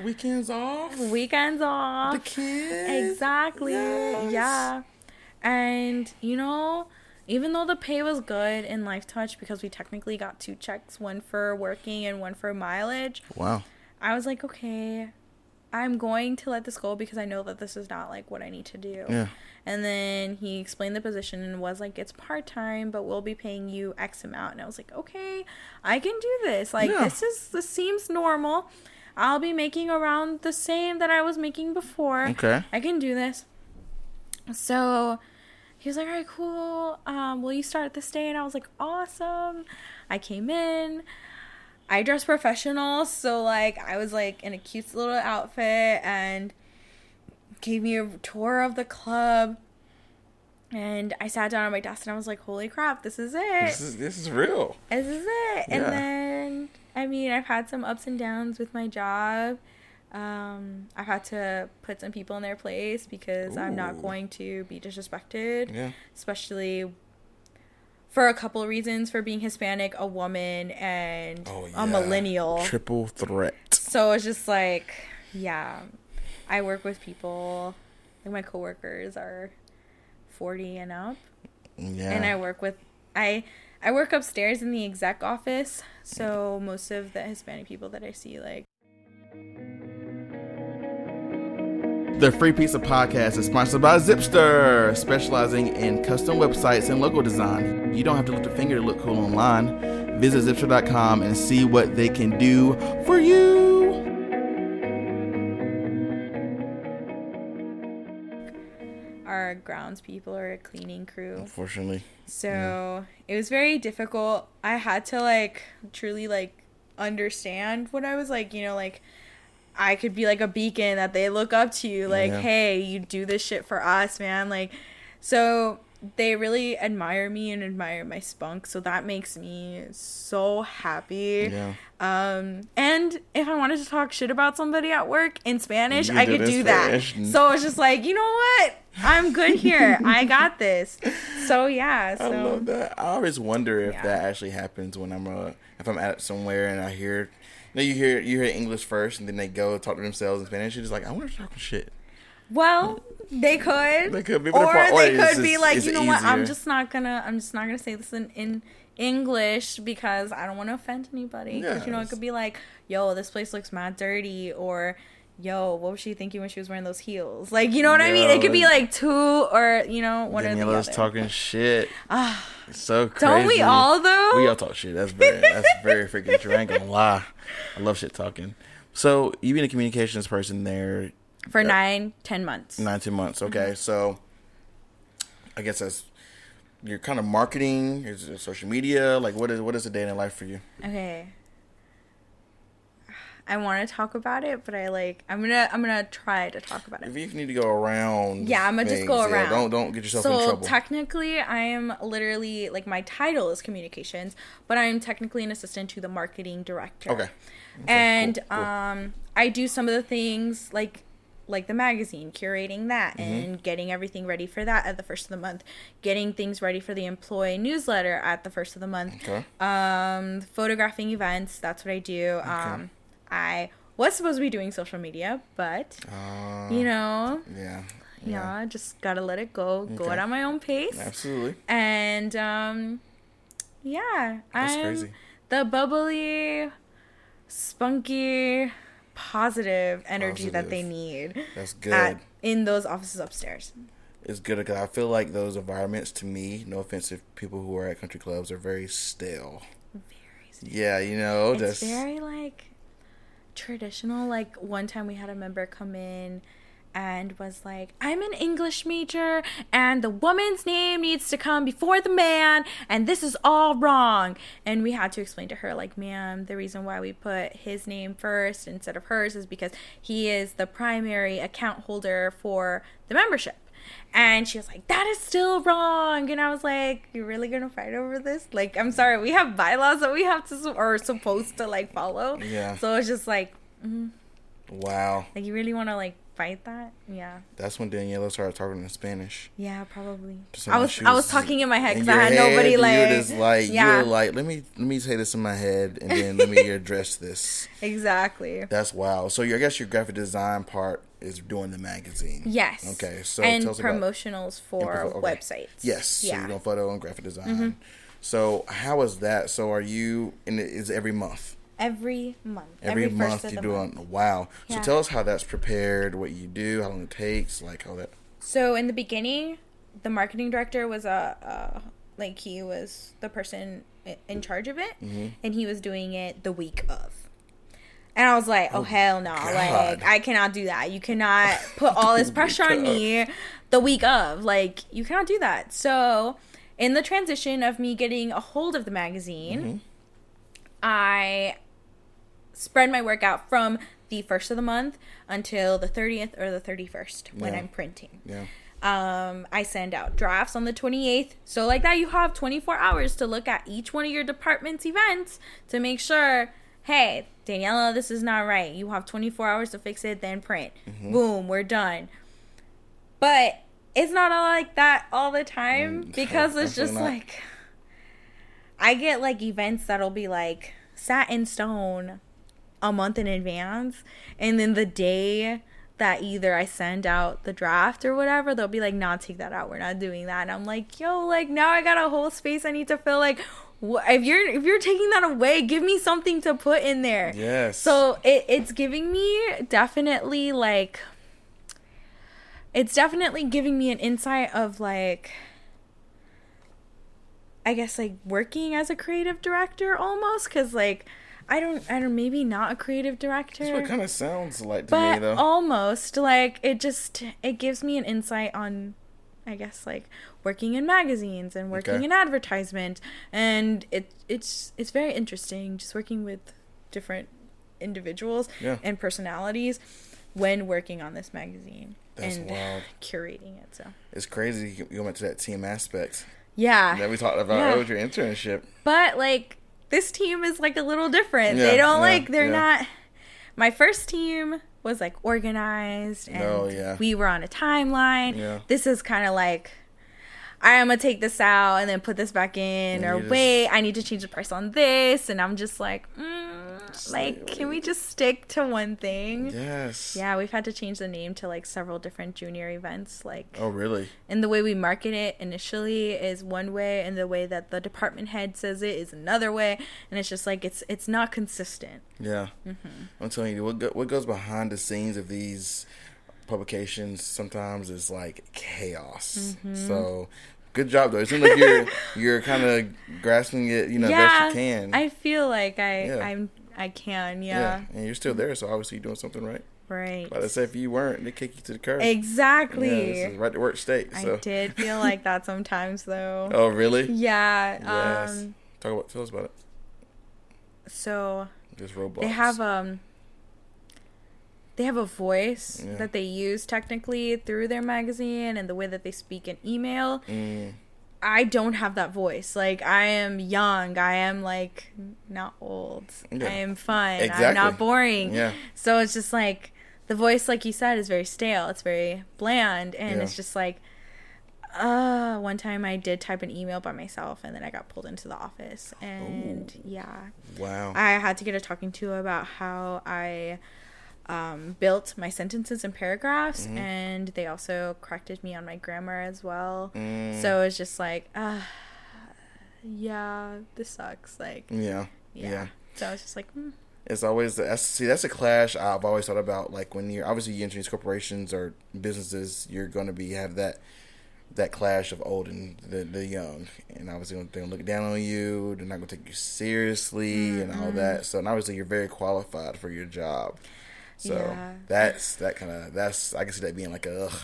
Weekends off. weekends off. The kids. Exactly. Yes. Yeah. And you know, even though the pay was good in Lifetouch because we technically got two checks, one for working and one for mileage, Wow. I was like, "Okay, I'm going to let this go because I know that this is not like what I need to do." Yeah. And then he explained the position and was like, it's part time, but we'll be paying you X amount. And I was like, okay, I can do this. Like, Yeah. this is, this seems normal. I'll be making around the same that I was making before. Okay. I can do this. So he was like, all right, cool. Um, will you start this day? And I was like, awesome. I came in. I dress professional. So, like, I was like in a cute little outfit and gave me a tour of the club. And I sat down at my desk and I was like, holy crap, this is it. This is this is real. This is it. And then, I mean, I've had some ups and downs with my job. Um, I've had to put some people in their place because I'm not going to be disrespected, Yeah. especially for a couple of reasons for being Hispanic, a woman, and Oh a millennial. Triple threat. So it's just like, yeah, I work with people. Like my coworkers are forty and up, Yeah. and I work with I I work upstairs in the exec office. So most of the Hispanic people that I see, like The Free Pizza Podcast is sponsored by Zipster, specializing in custom websites and logo design. You don't have to lift a finger to look cool online. Visit Zipster.com and see what they can do for you. Our grounds people are a cleaning crew. Unfortunately, So it was very difficult. I had to like truly like understand what I was like, you know, like I could be like a beacon that they look up to you, like, Yeah. hey, you do this shit for us, man. Like so they really admire me and admire my spunk, so that makes me so happy. yeah. Um, and if I wanted to talk shit about somebody at work in Spanish, You I could do that. *laughs* So it's just like, you know what? I'm good here. I got this. So yeah. *laughs* I love that. I always wonder if Yeah. that actually happens when I'm uh, if I'm at somewhere and I hear, you you hear you hear English first and then they go talk to themselves in Spanish. You're just like, I wonder if they're talking shit. well, they could. They could be, or they or could be like, you know what? I'm just not gonna. I'm just not gonna say this in, in English because I don't want to offend anybody. Because you know, it could be like, yo, this place looks mad dirty, or yo, what was she thinking when she was wearing those heels? Like, you know what I mean? It could be like two or you know one or the Daniela's other. talking shit. *sighs* It's so crazy. Don't we all though? We all talk shit. That's very that's very freaking true. I ain't gonna lie. I love shit talking. So you've been a communications person there for nine, ten months. nine, ten months. Mm-hmm. Okay, so I guess that's you're kind of marketing, is it social media? Like what is what is a day in the life for you? Okay. I want to talk about it, but I like I'm gonna I'm gonna try to talk about it. If you need to go around, Yeah, I'ma just go things, yeah, around. don't don't get yourself in So trouble. technically, I am literally like my title is communications, but I am technically an assistant to the marketing director. okay. and cool, cool. um, I do some of the things like like the magazine, curating that Mm-hmm. and getting everything ready for that at the first of the month, getting things ready for the employee newsletter at the first of the month, Okay. um, photographing events. That's what I do. Um, I was supposed to be doing social media, but Uh, you know, yeah. yeah, just gotta let it go, go it at my own pace, Absolutely. and um, yeah, That's I'm crazy. the bubbly, spunky, positive energy that they need That's good. at, in those offices upstairs. It's good because I feel like those environments, to me, no offense if people who are at country clubs are very stale. Very yeah, you know, It's just very like traditional. Like one time we had a member come in and was like, I'm an English major and the woman's name needs to come before the man and this is all wrong. And we had to explain to her, like, ma'am, the reason why we put his name first instead of hers is because he is the primary account holder for the membership. And she was like, that is still wrong. And I was like, you're really going to fight over this? Like, I'm sorry, we have bylaws that we have to, or supposed to, like, follow. Yeah. So it's just like, mm-hmm. wow. like, you really want to, like, fight that? Yeah. That's when Daniela started talking in Spanish. Yeah, probably. I was, I was talking in my head because I had head, nobody, like, were just like yeah, you were like, let me let me say this in my head, and then let me *laughs* address this. exactly. That's wow. So I guess your graphic design part is doing the magazine. Yes. Okay. So and tell us about promotionals for okay. websites. Yes. So Yeah. Mm-hmm. you're doing photo and graphic design. So how is that? So are you? And it is every month. Every month. Every, first month you're doing. month. Wow. So tell us how that's prepared, what you do, how long it takes, like how that. So in the beginning, the marketing director was a, uh, like he was the person in charge of it, Mm-hmm. and he was doing it the week of. And I was like, oh, hell no. God. Like, I cannot do that. You cannot put all this *laughs* pressure on me the week of. Like, you cannot do that. So, in the transition of me getting a hold of the magazine, Mm-hmm. I spread my work out from the first of the month until the 30th or the 31st when Yeah. I'm printing. Yeah. Um, I send out drafts on the 28th. So, like that, you have 24 hours to look at each one of your department's events to make sure, hey, Daniela, this is not right. You have 24 hours to fix it, then print. Boom, we're done. But it's not all like that all the time Mm, because it's just not. like, I get like events that'll be like sat in stone a month in advance and then the day that either I send out the draft or whatever, they'll be like, nah, take that out. We're not doing that. And I'm like, yo, like now I got a whole space I need to fill. Like, if you're if you're taking that away, give me something to put in there. Yes. So it, it's giving me definitely like it's definitely giving me an insight of like I guess like working as a creative director almost cuz like I don't I don't maybe not a creative director That's what kind of sounds like to but me, though. almost like it just it gives me an insight on i guess like working in magazines and working Okay. in advertisement and it it's it's very interesting just working with different individuals Yeah. and personalities when working on this magazine That's and wild. curating it so It's crazy you went to that team aspect yeah that we talked about Yeah. with your internship. but like this team is like a little different. Yeah, they don't like they're not my first team was like organized oh, and Oh, yeah. we were on a timeline. Yeah. This is kind of like I'm gonna take this out and then put this back in, or wait, I need to change the price on this, and I'm just like, mm, like, can we just stick to one thing? Yes. Yeah, we've had to change the name to like several different junior events, like Oh, really? and the way we market it initially is one way and the way that the department head says it is another way and it's just like it's it's not consistent Yeah. Mm-hmm. I'm telling you, what go, what goes behind the scenes of these publications sometimes is like chaos. Mm-hmm. So, good job though. It seems like you're *laughs* you're kind of grasping it, you know, best you can. i feel like i Yeah. i'm i can yeah. yeah, and you're still there, so obviously you're doing something right. right Like I said, if you weren't, they kick you to the curb. exactly Yeah, this is right to work state. So. i did feel *laughs* like that sometimes though Oh, really? yeah Yes. um Talk about. Tell us about it. so Just Roblox. they have um they have a voice Yeah. that they use technically through their magazine and the way that they speak in email Mm, I don't have that voice. Like I am young. I am like not old. Yeah. I am fun. I'm not boring. Yeah. So it's just like the voice, like you said, is very stale. It's very bland, and Yeah. it's just like. Uh, one time I did type an email by myself and then I got pulled into the office and Ooh. yeah, wow. I had to get a talking to about how I um, built my sentences and paragraphs, Mm-hmm. and they also corrected me on my grammar as well. Mm, So it's just like, uh, yeah, this sucks. Like, yeah. yeah. yeah. So was just like, mm, It's always that's see that's a clash I've always thought about. Like when you're obviously you enter these corporations or businesses, you're going to be have that that clash of old and the, the young, and obviously they're going to look down on you. They're not going to take you seriously and all that. So and obviously you're very qualified for your job. So Yeah. that's that kind of that's I can see that being like a ugh,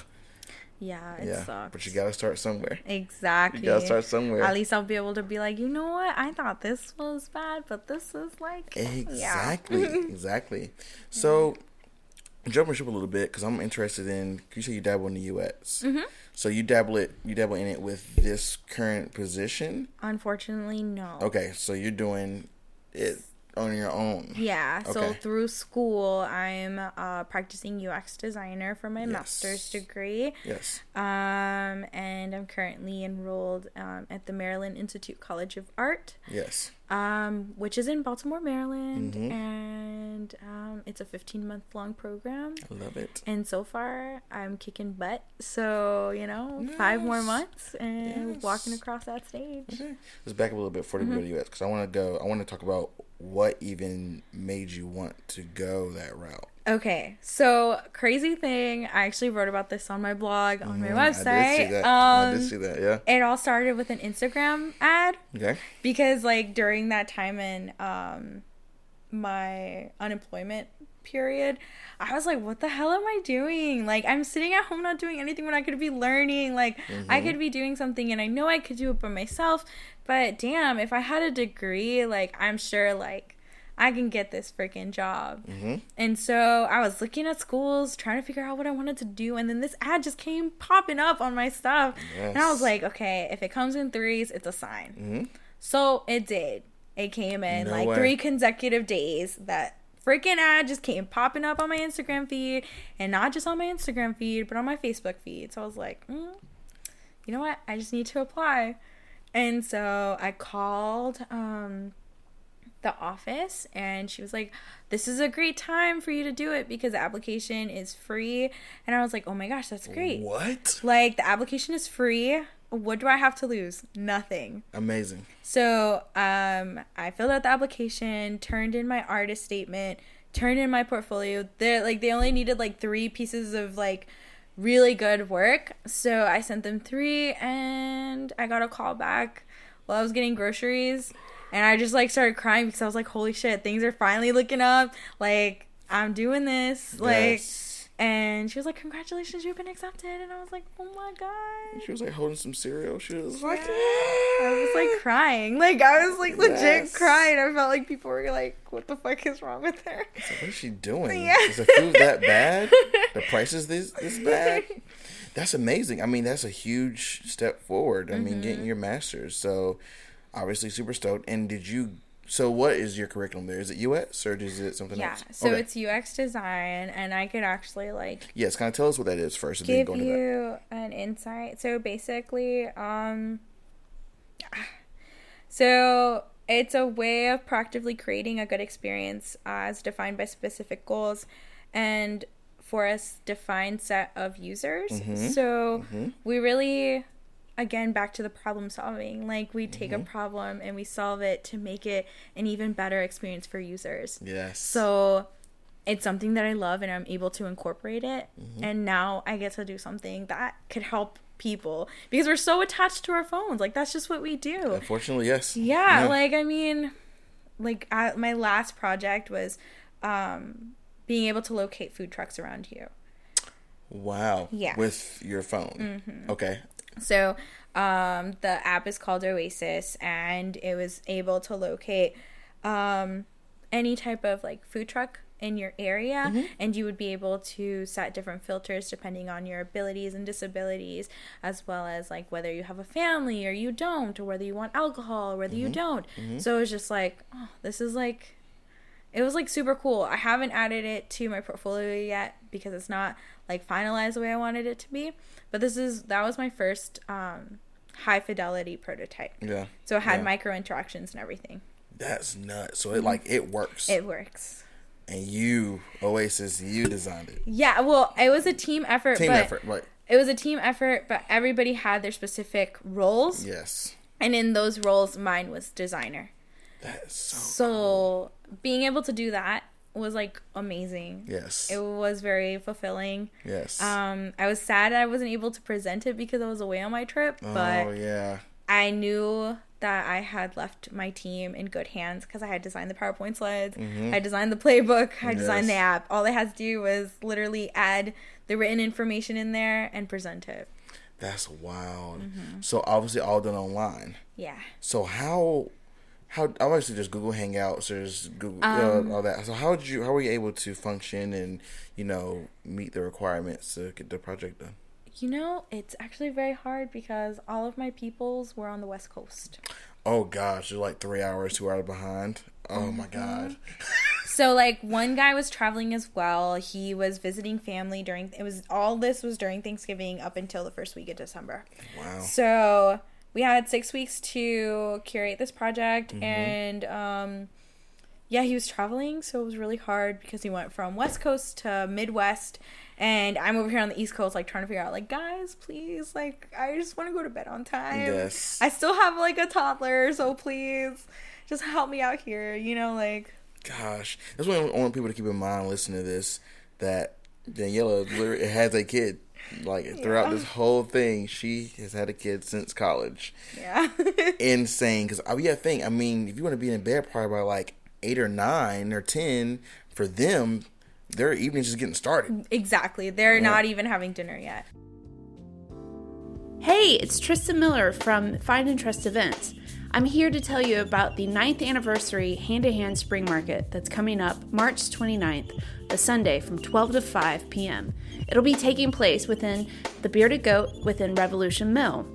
yeah, it yeah. sucks. But you got to start somewhere. exactly. You got to start somewhere. At least I'll be able to be like, you know what? I thought this was bad, but this is like, *laughs* Exactly, Yeah. exactly. So, jumping ship a little bit because I'm interested in. You say you dabble in the UX. Mm-hmm. So you dabble it. You dabble in it with this current position. Unfortunately, no. Okay, so you're doing it on your own. Yeah, so Okay. through school, I'm uh, practicing UX designer for my Yes. master's degree. Yes. Um, and I'm currently enrolled um, at the Maryland Institute College of Art, Yes. Um, which is in Baltimore, Maryland, Mhm. and um, it's a 15 month long program. I love it. And so far, I'm kicking butt. So you know, five more months and Yes. walking across that stage. Okay. Let's back up a little bit before we Mm-hmm. go to UX because I want to go. I want to talk about what even made you want to go that route. Okay, so crazy thing. I actually wrote about this on my blog on my Mhm. I website. did see that. I Um, did see that. Yeah. it all started with an Instagram ad Okay. because like during that time in um my unemployment period, I was like, what the hell am I doing? Like I'm sitting at home not doing anything when I could be learning. Like I could be doing something and I know I could do it by myself, but damn, if I had a degree, like I'm sure like I can get this freaking job. Mm-hmm. And so I was looking at schools, trying to figure out what I wanted to do, and then this ad just came popping up on my stuff. And I was like, okay, if it comes in threes, it's a sign. Mm-hmm. So it did. It came in No like way. three consecutive days. That freaking ad just came popping up on my Instagram feed, and not just on my Instagram feed, but on my Facebook feed. So I was like, mm, you know what? I just need to apply. And so I called um, the office, and she was like, "This is a great time for you to do it because the application is free." And I was like, "Oh my gosh, that's great!" What? Like the application is free. what do I have to lose? Nothing. Amazing. So um, I filled out the application, turned in my artist statement, turned in my portfolio. They like they only needed like three pieces of like really good work. So I sent them three, and I got a call back while I was getting groceries, and I just like started crying because I was like, "Holy shit, things are finally looking up! Like I'm doing this!" Like. Yes. And she was like, "Congratulations, you've been accepted." And I was like, "Oh my god!" She was like holding some cereal. She was like, I was like crying. Like I was like legit Yes. crying. I felt like people were like, "What the fuck is wrong with her?" what is she doing? Yeah. Is the food that bad? The *laughs* prices this this bad? That's amazing. I mean, that's a huge step forward. I mean, Mm-hmm. getting your master's. So obviously super stoked. And did you? So what is your curriculum there? Is it UX or is it something Yeah. else? Yeah, so Okay. it's UX design, and I could actually like yes. Kind of tell us what that is first, and then give go into that. you an insight. So basically, um, so it's a way of proactively creating a good experience as defined by specific goals and for a defined set of users. Mm-hmm. So we really again back to the problem solving like we take Mm-hmm. a problem and we solve it to make it an even better experience for users Yes. so it's something that I love and I'm able to incorporate it. Mm-hmm. And now I get to do something that could help people because we're so attached to our phones. Like, that's just what we do. Unfortunately, yes. Yeah, like, I mean, like, I, my last project was um, being able to locate food trucks around you. wow. Yeah. With your phone. Okay. So um, the app is called Oasis, and it was able to locate um, any type of like food truck in your area, and you would be able to set different filters depending on your abilities and disabilities, as well as like whether you have a family or you don't, or whether you want alcohol or whether you don't. So it was just like, oh, this is like it was like super cool. I haven't added it to my portfolio yet because it's not like finalized the way I wanted it to be. But this is that was my first um, high fidelity prototype. Yeah. So it had Yeah. micro interactions and everything. That's nuts. So it like it works. It works. and you, Oasis, you designed it. Yeah, well, it was a team effort. Team but effort, right? It was a team effort, but everybody had their specific roles, Yes. and in those roles, mine was designer. That's so. So being able to do that was like amazing. Yes. It was very fulfilling. yes. Um, I was sad I wasn't able to present it because I was away on my trip, but oh yeah. I knew that I had left my team in good hands because I had designed the PowerPoint slides, I designed the playbook, I designed the Mm-hmm. App. All they had to do was literally add the written information in there and present it. That's wild. Mm-hmm. So obviously all done online. Yeah. So how how I obviously there's Google Hangouts, there's Google Um, uh, all that. So how did you how were you able to function and you know meet the requirements to get the project done? You know, it's actually very hard because all of my peoples were on the West Coast. Oh gosh, you're like three hours, two hours behind. Oh my Mm-hmm. god. So like one guy was traveling as well. He was visiting family during it was all this was during Thanksgiving up until the first week of December. Wow. So we had six weeks to curate this project and um yeah, he was traveling, so it was really hard because he went from West Coast to Midwest and I'm over here on the East Coast like trying to figure out like guys, please, like I just want to go to bed on time. Yes. I still have like a toddler, so please just help me out here, you know, like Gosh, that's what I want people to keep in mind. Listening to this, that Daniela literally has a kid. Like throughout this whole thing, she has had a kid since college. yeah. *laughs* Insane. Because I oh, yeah, think I mean, if you want to be in bed probably by like eight or nine or ten, for them, their evening's just getting started. exactly. They're not even having dinner yet. Hey, it's Tristan Miller from Find and Trust Events. I'm here to tell you about the 9th anniversary Hand to Hand Spring Market that's coming up March 29th, a Sunday from 12 to 5 p.m. It'll be taking place within the Bearded Goat within Revolution Mill.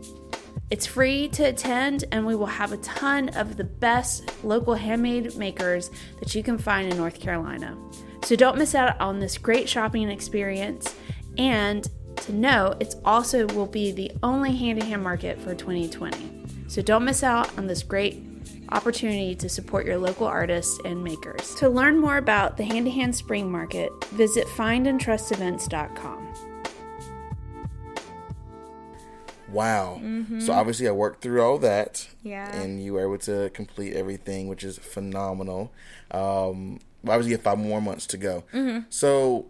It's free to attend, and we will have a ton of the best local handmade makers that you can find in North Carolina. So don't miss out on this great shopping experience. And to know, it's also will be the only hand to hand market for 2020. So don't miss out on this great opportunity to support your local artists and makers. To learn more about the Hand to Hand Spring Market, visit findandtrustevents.com. Wow. So obviously, I worked through all that. Mm-hmm. Yeah. And you were able to complete everything, which is phenomenal. Um, obviously, you have five more months to go. Mm-hmm. So,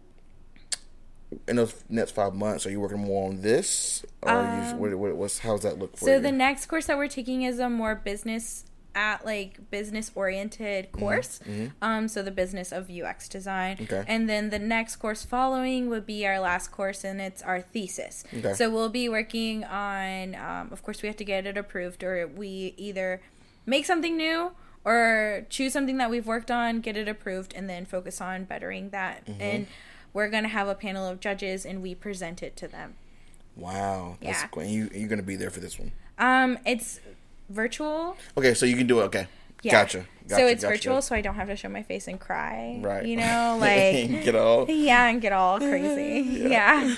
in those next five months, are you working more on this, or are you, what, what, what's how's that look for Um, So you? the next course that we're taking is a more business at like business oriented course. Um, so the business of UX design. Mm-hmm. Okay. And then the next course following would be our last course, and it's our thesis. Okay. So we'll be working on. Um, of course, we have to get it approved, or we either make something new or choose something that we've worked on, get it approved, and then focus on bettering that. Mm-hmm. And we're gonna have a panel of judges, and we present it to them. wow, that's Yeah. cool. You you're gonna be there for this one. Um, it's virtual. Okay, so you can do it. Okay, Yeah. gotcha. gotcha. so it's gotcha. virtual, so I don't have to show my face and cry. right? You know, *laughs* like get all. *laughs* yeah, and get all crazy. *laughs* yeah.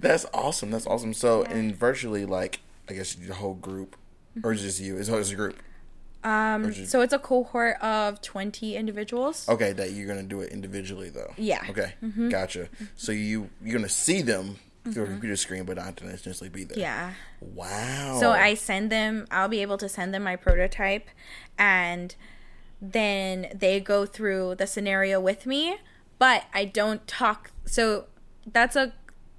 That's awesome. That's awesome. So, and virtually, like, I guess the whole group, or just you? It's as a group. Um. just- So it's a cohort of twenty individuals. Okay, that you're gonna do it individually though. Yeah. Mm-hmm. Okay, gotcha. So you you're gonna see them through a computer screen, but not to necessarily be there. Yeah. Wow. So I send them. I'll be able to send them my prototype, and then they go through the scenario with me. But I don't talk. So that's a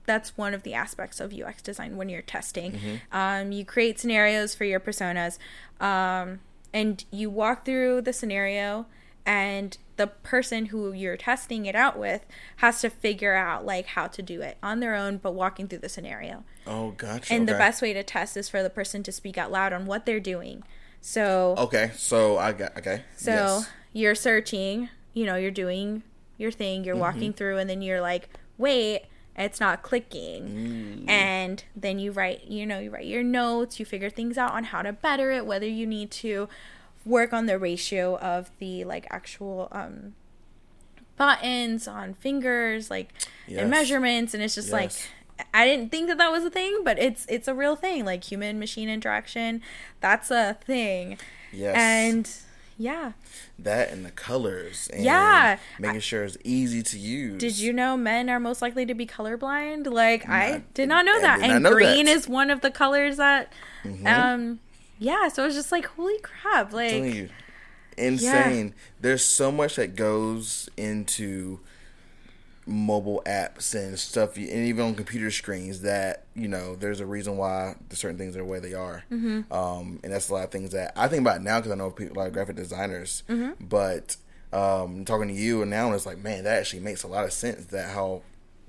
that's one of the aspects of UX design when you're testing. Um, you create scenarios for your personas, um, and you walk through the scenario, and the person who you're testing it out with has to figure out like how to do it on their own, but walking through the scenario. Oh, gotcha. And the best way to test is for the person to speak out loud on what they're doing. So, Okay, so I got okay. so yes. you're searching, you know, you're doing your thing, you're Mm-hmm. walking through, and then you're like, wait, it's not clicking. Mm. And then you write, you know, you write your notes, you figure things out on how to better it, whether you need to work on the ratio of the like actual um buttons on fingers like Yes. and measurements and it's just like I didn't think that that was a thing, but it's it's a real thing. Like human machine interaction, that's a thing. Yes. And yeah, that and the colors. And Yeah. Making sure it's easy to use. did you know men are most likely to be colorblind? Like I I did not know that. not And know green that. Mm-hmm. is one of the colors that um yeah, so it's just like holy crap, like you, insane. There's so much that goes into mobile apps and stuff, and even on computer screens. That you know, there's a reason why the certain things are the way they are. Mm-hmm. Um, and that's a lot of things that I think about now because I know people, a lot of graphic designers. Mm-hmm. But um, talking to you and now, it's like, man, that actually makes a lot of sense. That how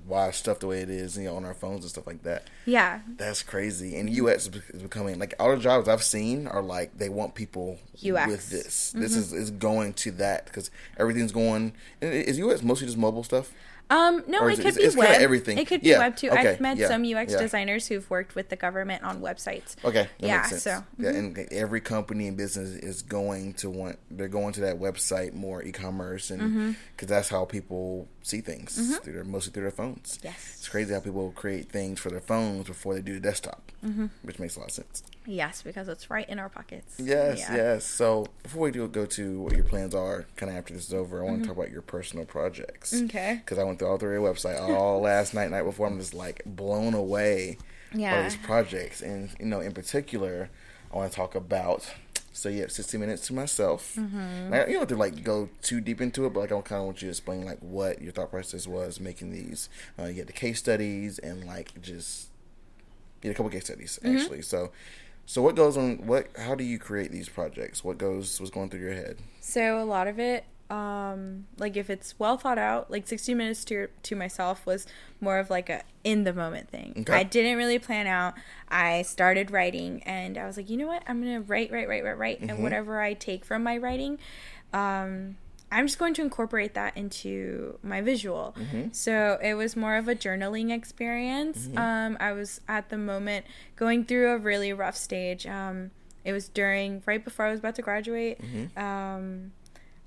why stuff the way it is, you know, on our phones and stuff like that. yeah. That's crazy. And UX is becoming like all the jobs I've seen are like they want people UX. with this. This is, is going to that because everything's going. Is UX mostly just mobile stuff? Um, no, it it- could it's- be it's web. everything. It could be Yeah, web too. okay, I've met yeah, some UX yeah. designers who've worked with the government on websites. Okay, Yeah, so, mm-hmm. yeah, and every company and business is going to want they're going to that website more e-commerce and because Mm-hmm. that's how people see things through their mostly through their phones. Yes. it's crazy how people create things for their phones before they do the desktop, Mm-hmm. which makes a lot of sense. Yes, because it's right in our pockets. Yes, Yeah. yes. So before we do go to what your plans are, kind of after this is over, I want to talk about your personal projects. Mm-hmm. Okay. Because I went through all through your website all *laughs* last night, night before. I'm just like blown away by Yeah. these projects, and you know, in particular, I want to talk about. So you have 60 minutes to myself. Mm-hmm. You don't have to like go too deep into it, but like I kind of want you to explain like what your thought process was making these. Uh, you get the case studies and like just you had a couple case studies Mm-hmm. actually. So, so what goes on? What? How do you create these projects? What goes? What's going through your head? So a lot of it, um, like if it's well thought out, like 60 minutes to to myself was more of like a in the moment thing. Okay. I didn't really plan out. I started writing, and I was like, you know what? I'm gonna write, write, write, write, write, and whatever I take from my writing, um, I'm just going to incorporate that into my visual. So it was more of a journaling experience. Um, I was at the moment going through a really rough stage. Um, it was during right before I was about to graduate. Um,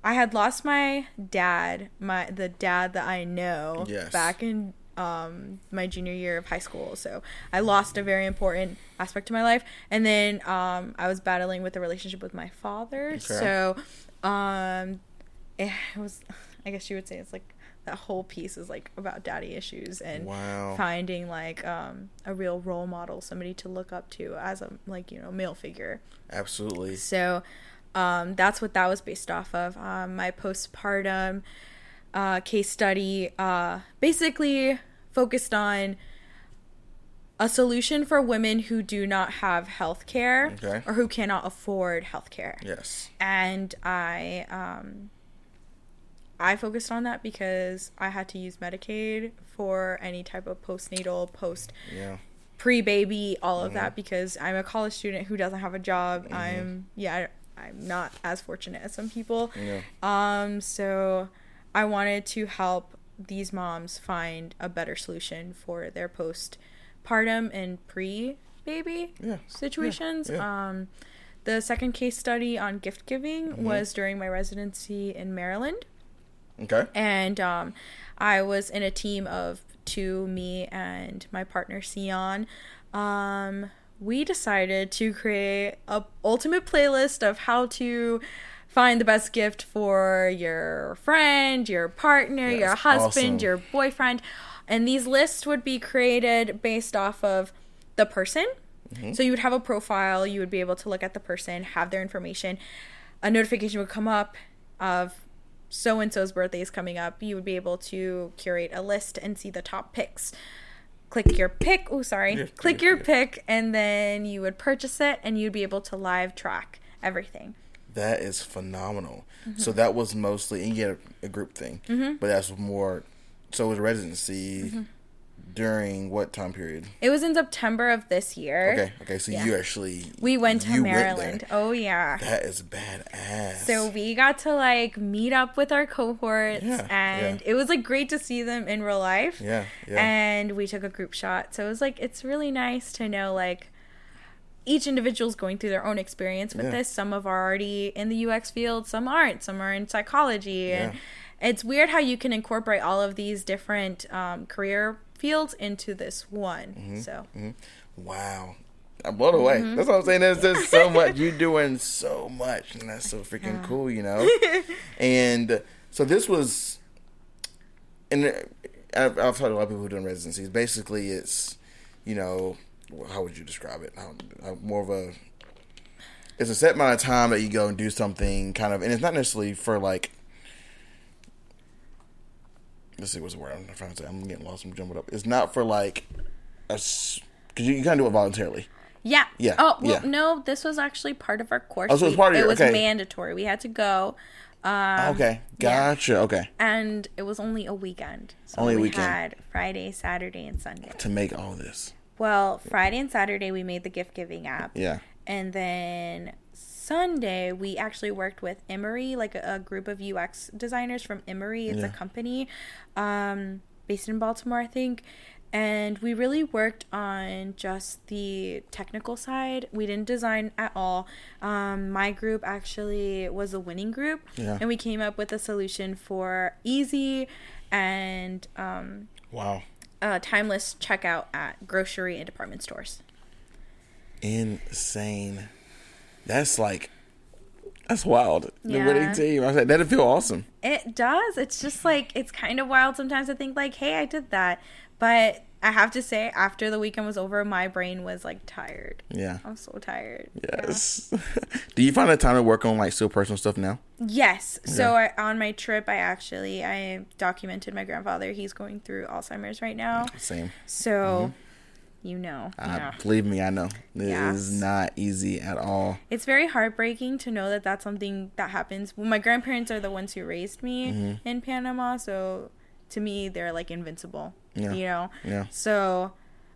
I had lost my dad, my the dad that I know Yes. back in um, my junior year of high school. So I lost a very important aspect of my life, and then um, I was battling with the relationship with my father. So um, it was, I guess you would say it's like that whole piece is like about daddy issues and Wow. finding like um, a real role model, somebody to look up to as a like you know male figure. Absolutely. So um, that's what that was based off of. Um, my postpartum uh, case study uh, basically focused on a solution for women who do not have health care Okay. or who cannot afford health care. Yes. And I um, I focused on that because I had to use Medicaid for any type of postnatal, post Yeah. pre baby, all of that because I'm a college student who doesn't have a job. I'm yeah, I'm not as fortunate as some people. Yeah. Um, so I wanted to help these moms find a better solution for their postpartum and pre baby Yeah. situations. Yeah. Mm-hmm. Um, the second case study on gift giving was during my residency in Maryland Okay. and um, I was in a team of two, me and my partner Sion. Um, we decided to create a ultimate playlist of how to find the best gift for your friend, your partner, your husband, awesome. your boyfriend, and these lists would be created based off of the person. Mm-hmm. So you would have a profile, you would be able to look at the person, have their information. A notification would come up of so and so's birthday is coming up. You would be able to curate a list and see the top picks. Click your pick. Oh, sorry. Click your pick, and then you would purchase it, and you'd be able to live track everything. That is phenomenal. Mm-hmm. So that was mostly, and you had a, a group thing, but that's more. So it was residency Mm-hmm. During what time period? It was in September of this year. Okay, okay. So Yeah. you actually We went to you went. Maryland. oh yeah. That is badass. So we got to like meet up with our cohorts Yeah, and yeah. it was like great to see them in real life. yeah, yeah, And we took a group shot. So it was like it's really nice to know like each individual's going through their own experience with this. Some of are already in the UX field, some aren't, some are in psychology and it's weird how you can incorporate all of these different um, career fields into this one. Mm-hmm. So wow. I'm blown away. Mm-hmm. That's what I'm saying. There's just so much. *laughs* You're doing so much, and that's so freaking cool, you know. *laughs* and so this was, and I've, I've talked to a lot of people who done residencies. Basically, it's, you know, how would you describe it? How more of a, it's a set amount of time that you go and do something, kind of, and it's not necessarily for like. Let's see what's the word I'm trying to say. I'm getting lost. I'm jumping up. It's not for like, a, because you, you kind of do it voluntarily. Yeah. Yeah, Oh well, yeah. no. This was actually part of our course. Oh, so it was part of your, It was okay. mandatory. We had to go, um, okay, gotcha. Okay, and it was only a weekend. So Only a we weekend. had Friday, Saturday, and Sunday. to make all this, Well, Friday and Saturday we made the gift giving app, yeah, and then Sunday we actually worked with Emory, like a, a group of UX designers from Emory. It's Yeah. a company um, based in Baltimore, I think. And we really worked on just the technical side. We didn't design at all. Um, my group actually was a winning group, Yeah. and we came up with a solution for easy and um, wow, uh, timeless checkout at grocery and department stores. insane. That's like, that's wild. The Yeah. winning team. I said that'd feel awesome. It does. It's just like it's kind of wild sometimes to think like, "Hey, I did that." But I have to say after the weekend was over, my brain was like tired. Yeah. I'm so tired. Yeah. Yes. *laughs* Do you find the time to work on like still personal stuff now? Yes. So I, on my trip, I actually I documented my grandfather. He's going through Alzheimer's right now. Same. So, mm-hmm. You know, Uh, yeah. Believe me, I know. It Yes. is not easy at all. it's very heartbreaking to know that that's something that happens. Well, my grandparents are the ones who raised me Mm-hmm. in Panama, so to me, they're like invincible. Yeah. You know. Yeah. So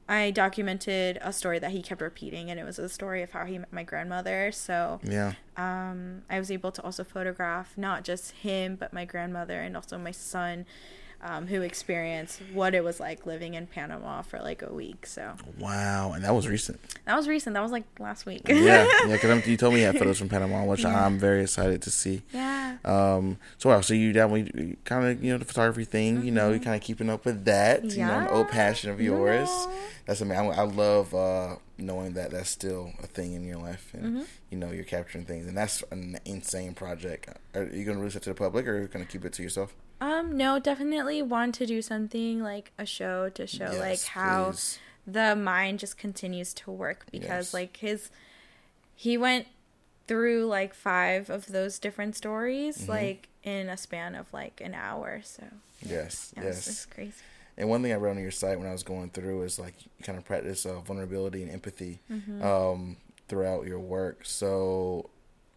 I documented a story that he kept repeating, and it was a story of how he met my grandmother. So Yeah. um, I was able to also photograph not just him, but my grandmother and also my son, um, who experienced what it was like living in Panama for like a week. So Wow. And that was recent. that was recent. That was like last week. Yeah. Yeah. *laughs* Because you told me you had photos from Panama, which I'm very excited to see. yeah. Um, so wow, so you definitely kind of you know the photography thing, you know, you're kind of keeping up with that, you know, an old Mm-hmm. Passion of yours. Yeah. That's I mean, I, I love uh, knowing that that's still a thing in your life, and Mm-hmm. you know you're capturing things, and that's an insane project. Are you going to release it to the public, or are you going to keep it to yourself? Um, no, definitely want to do something like a show to show like how please. the mind just continues to work because Yes. like his he went through like five of those different stories Mm-hmm. like in a span of like an hour. So Yes, yeah, yes. it's crazy. And one thing I read on your site when I was going through is like kind of practice uh, vulnerability and empathy Mm-hmm. um, throughout your work. So,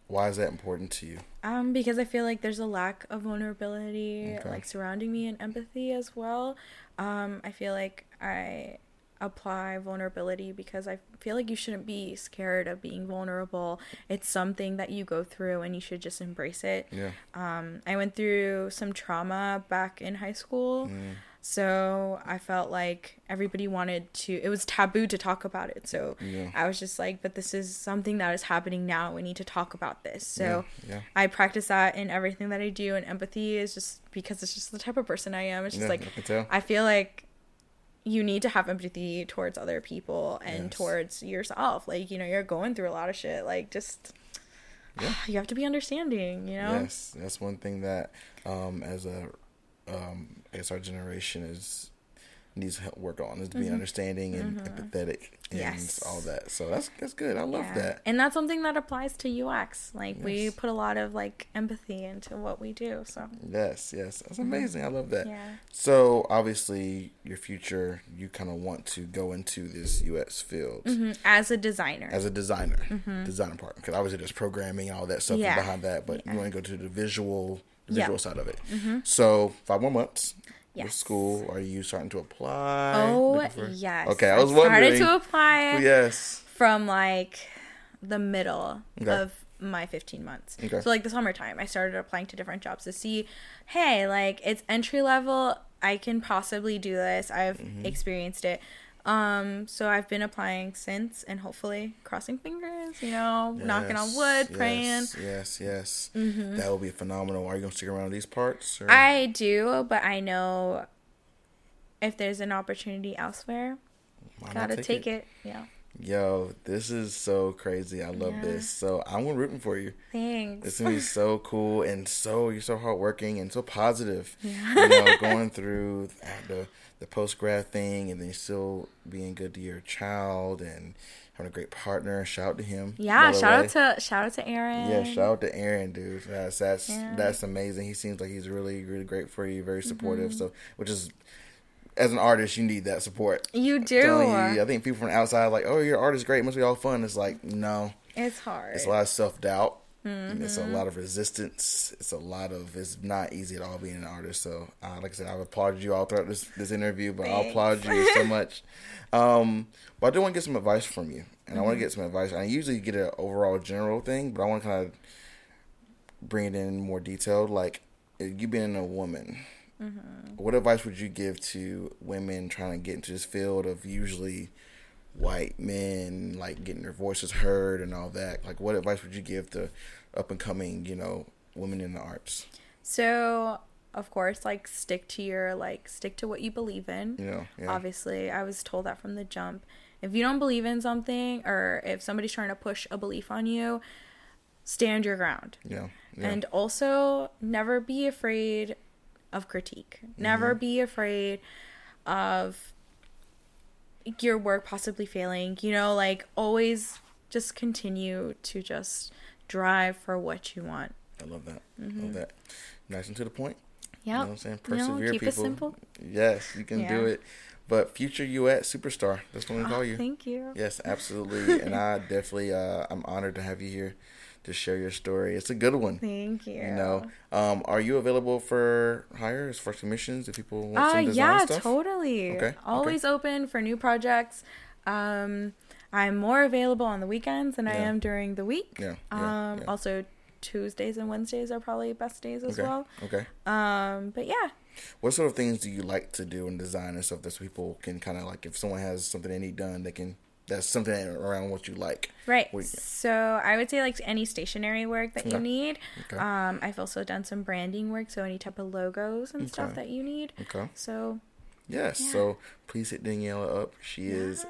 why is that important to you? Um, because I feel like there's a lack of vulnerability Okay. like surrounding me and empathy as well. Um, I feel like I apply vulnerability because I feel like you shouldn't be scared of being vulnerable. It's something that you go through and you should just embrace it. Yeah. Um, I went through some trauma back in high school. Mm. So I felt like everybody wanted to, it was taboo to talk about it. So Yeah. I was just like, but this is something that is happening now. We need to talk about this. So yeah. I practice that in everything that I do. And empathy is just because it's just the type of person I am. It's just Yeah, like, I. I feel like you need to have empathy towards other people and Yes. towards yourself. Like, you know, you're going through a lot of shit. Like, just, Yeah. *sighs* you have to be understanding, you know? Yes, that's one thing that, um, as a, um, I guess our generation is needs help work on is to be understanding and empathetic and Mm-hmm. Yes. all that. So that's that's good. I love Yeah. that. And that's something that applies to UX. Like we put a lot of like empathy into what we do. So Yes, yes, that's amazing. I love that. Mm-hmm. yeah. So obviously, your future, you kind of want to go into this UX field Mhm. As a designer. as a designer, Designer part. Because obviously, there's programming, all that stuff Mm-hmm. Yeah. behind that. But you want to go to the visual, the Yeah. Mm-hmm. visual side of it. So five more months. With Yes. school, are you starting to apply? oh for- yes. Okay, I was started wondering. to apply yes. from like the middle Okay. of my 15 months. Okay. So like the summertime, I started applying to different jobs to see, hey, like it's entry level. I can possibly do this. I've Mm-hmm. experienced it. Um, so I've been applying since, and hopefully crossing fingers. You know, knocking on Yes, wood, praying. Yes, yes, yes. That will be phenomenal. Are you gonna stick around these parts? Or? I do, but I know if there's an opportunity elsewhere, Why gotta take, it. Yeah. Yo, this is so crazy. I love Yeah. this. So I'm rooting for you. Thanks. It's gonna be so *laughs* cool and so you're so hardworking and so positive. Yeah. You know, *laughs* going through the the post grad thing and then still being good to your child and having a great partner. Shout out to him. yeah. Shout way. out to shout out to Aaron. Yeah, shout out to Aaron, dude. That's that's Yeah. that's amazing. He seems like he's really really great for you, very supportive. Mm-hmm. So, which is as an artist, you need that support. You do. You, I think people from outside are like, "Oh, your art is great. It must be all fun." It's like, no, It's hard. it's a lot of self doubt. Mm-hmm. It's a lot of resistance. It's a lot of. It's not easy at all being an artist. So, uh, like I said, I've applauded you all throughout this this interview, but I'll applaud you so *laughs* much. Um, but I do want to get some advice from you, and I want to Mm-hmm. get some advice. I usually get an overall general thing, but I want to kind of bring it in more detailed. Like, you being a woman, Mm-hmm. what advice would you give to women trying to get into this field of usually white men, like getting their voices heard and all that? Like, what advice would you give to up and coming, you know, women in the arts? So, of course, like stick to your like stick to what you believe in. You know, yeah, Obviously, I was told that from the jump. If you don't believe in something or if somebody's trying to push a belief on you, stand your ground. yeah, yeah. And also, never be afraid of critique. Never mm-hmm. be afraid of your work possibly failing. You know, like always just continue to just drive for what you want. I love that. Love that. Nice and to the point. Yeah. You know what I'm saying? You Persevere, keep it people. simple. Yes, you can do it. But future UX superstar. That's what we call you. Thank you. Yes, absolutely. and *laughs* I definitely, uh, I'm honored to have you here to share your story. It's a good one. Thank you. You know, um, are you available for hires for submissions if people want Uh, some design yeah, stuff? totally. Okay, okay. Always open for new projects. Um, I'm more available on the weekends than I am during the week. Yeah, yeah, Um, yeah. also Tuesdays and Wednesdays are probably best days as Okay. well. Okay. Um, but yeah. What sort of things do you like to do in design and stuff that people can kind of like if someone has something they need done, they can that's something around what you like. Right. What- So I would say like any stationary work that you Okay. need. Okay. Um, I've also done some branding work, so any type of logos and stuff that you need. Okay. So Yes. Yeah. So please hit Daniela up. She is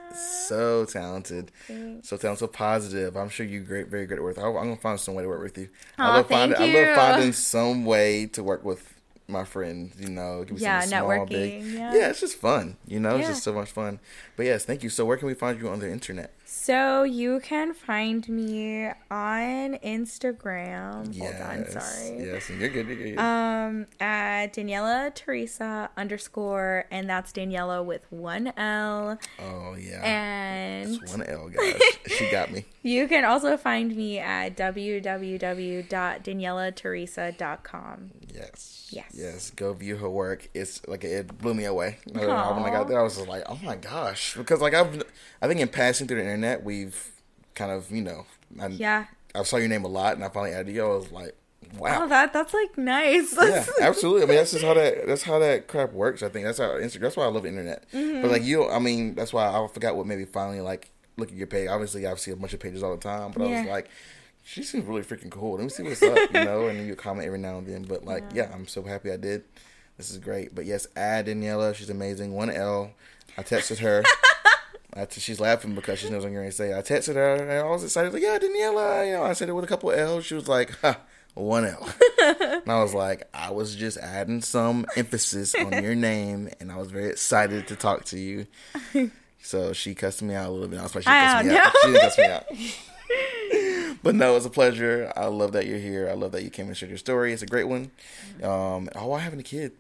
so talented, Thanks. so talented, so positive. I'm sure you're great, very good at work. I, I'm gonna find some way to work with you. I Aw, love finding. thank I love finding some way to work with my friends. You know, give me Yeah, something small, big. networking, yeah. yeah, it's just fun. You know, it's just so much fun. But yes, thank you. So where can we find you on the internet? So you can find me on Instagram. Yes. Hold on, sorry. Yes, you're good. You're good. Um, at Daniela Teresa underscore, and that's Daniela with one L. oh yeah. And It's one L, *laughs* guys. she got me. you can also find me at www.danielateresa.com. Yes. Yes. Yes. Go view her work. It's like it blew me away. When I got there, I was just like, oh my gosh, because like I've, I think in passing through the internet, we've kind of you know, I, Yeah. I saw your name a lot, and I finally added you. I was like, wow. Oh, that that's like nice. yeah, *laughs* absolutely. I mean, that's just how that that's how that crap works. I think that's how Instagram. That's why I love the internet. Mm-hmm. But like you, I mean, that's why I forgot what maybe finally like look at your page. Obviously, I see a bunch of pages all the time, but I was like, she seems really freaking cool. Let me see what's up, you know. And you comment every now and then. But like, yeah, I'm so happy I did. This is great. But yes, add Daniela. She's amazing. One L. I texted her. *laughs* I t- she's laughing because she knows I'm going to say. I texted her and I was excited. Like, yeah, Daniela. You know, I said it with a couple L's. She was like, ha, one L. and I was like, I was just adding some emphasis on your name, and I was very excited to talk to you. *laughs* So she cussed me out a little bit. I was like, she cussed me out. She didn't me out. *laughs* but no, it's a pleasure. I love that you're here. I love that you came and shared your story. It's a great one. Um, oh, why having a kid?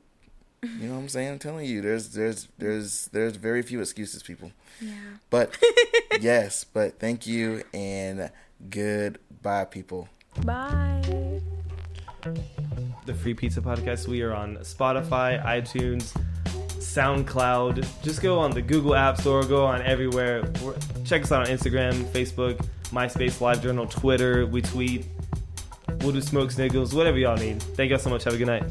You know what I'm saying? I'm telling you, there's there's there's there's very few excuses, people. Yeah. But *laughs* yes, but thank you and goodbye, people. Bye. the Free Pizza Podcast. We are on Spotify, iTunes, SoundCloud. Just go on the Google App Store, go on everywhere. Check us out on Instagram, Facebook, MySpace, LiveJournal, Twitter. We tweet. We'll do smoke signals, whatever y'all need. Thank y'all so much. Have a good night.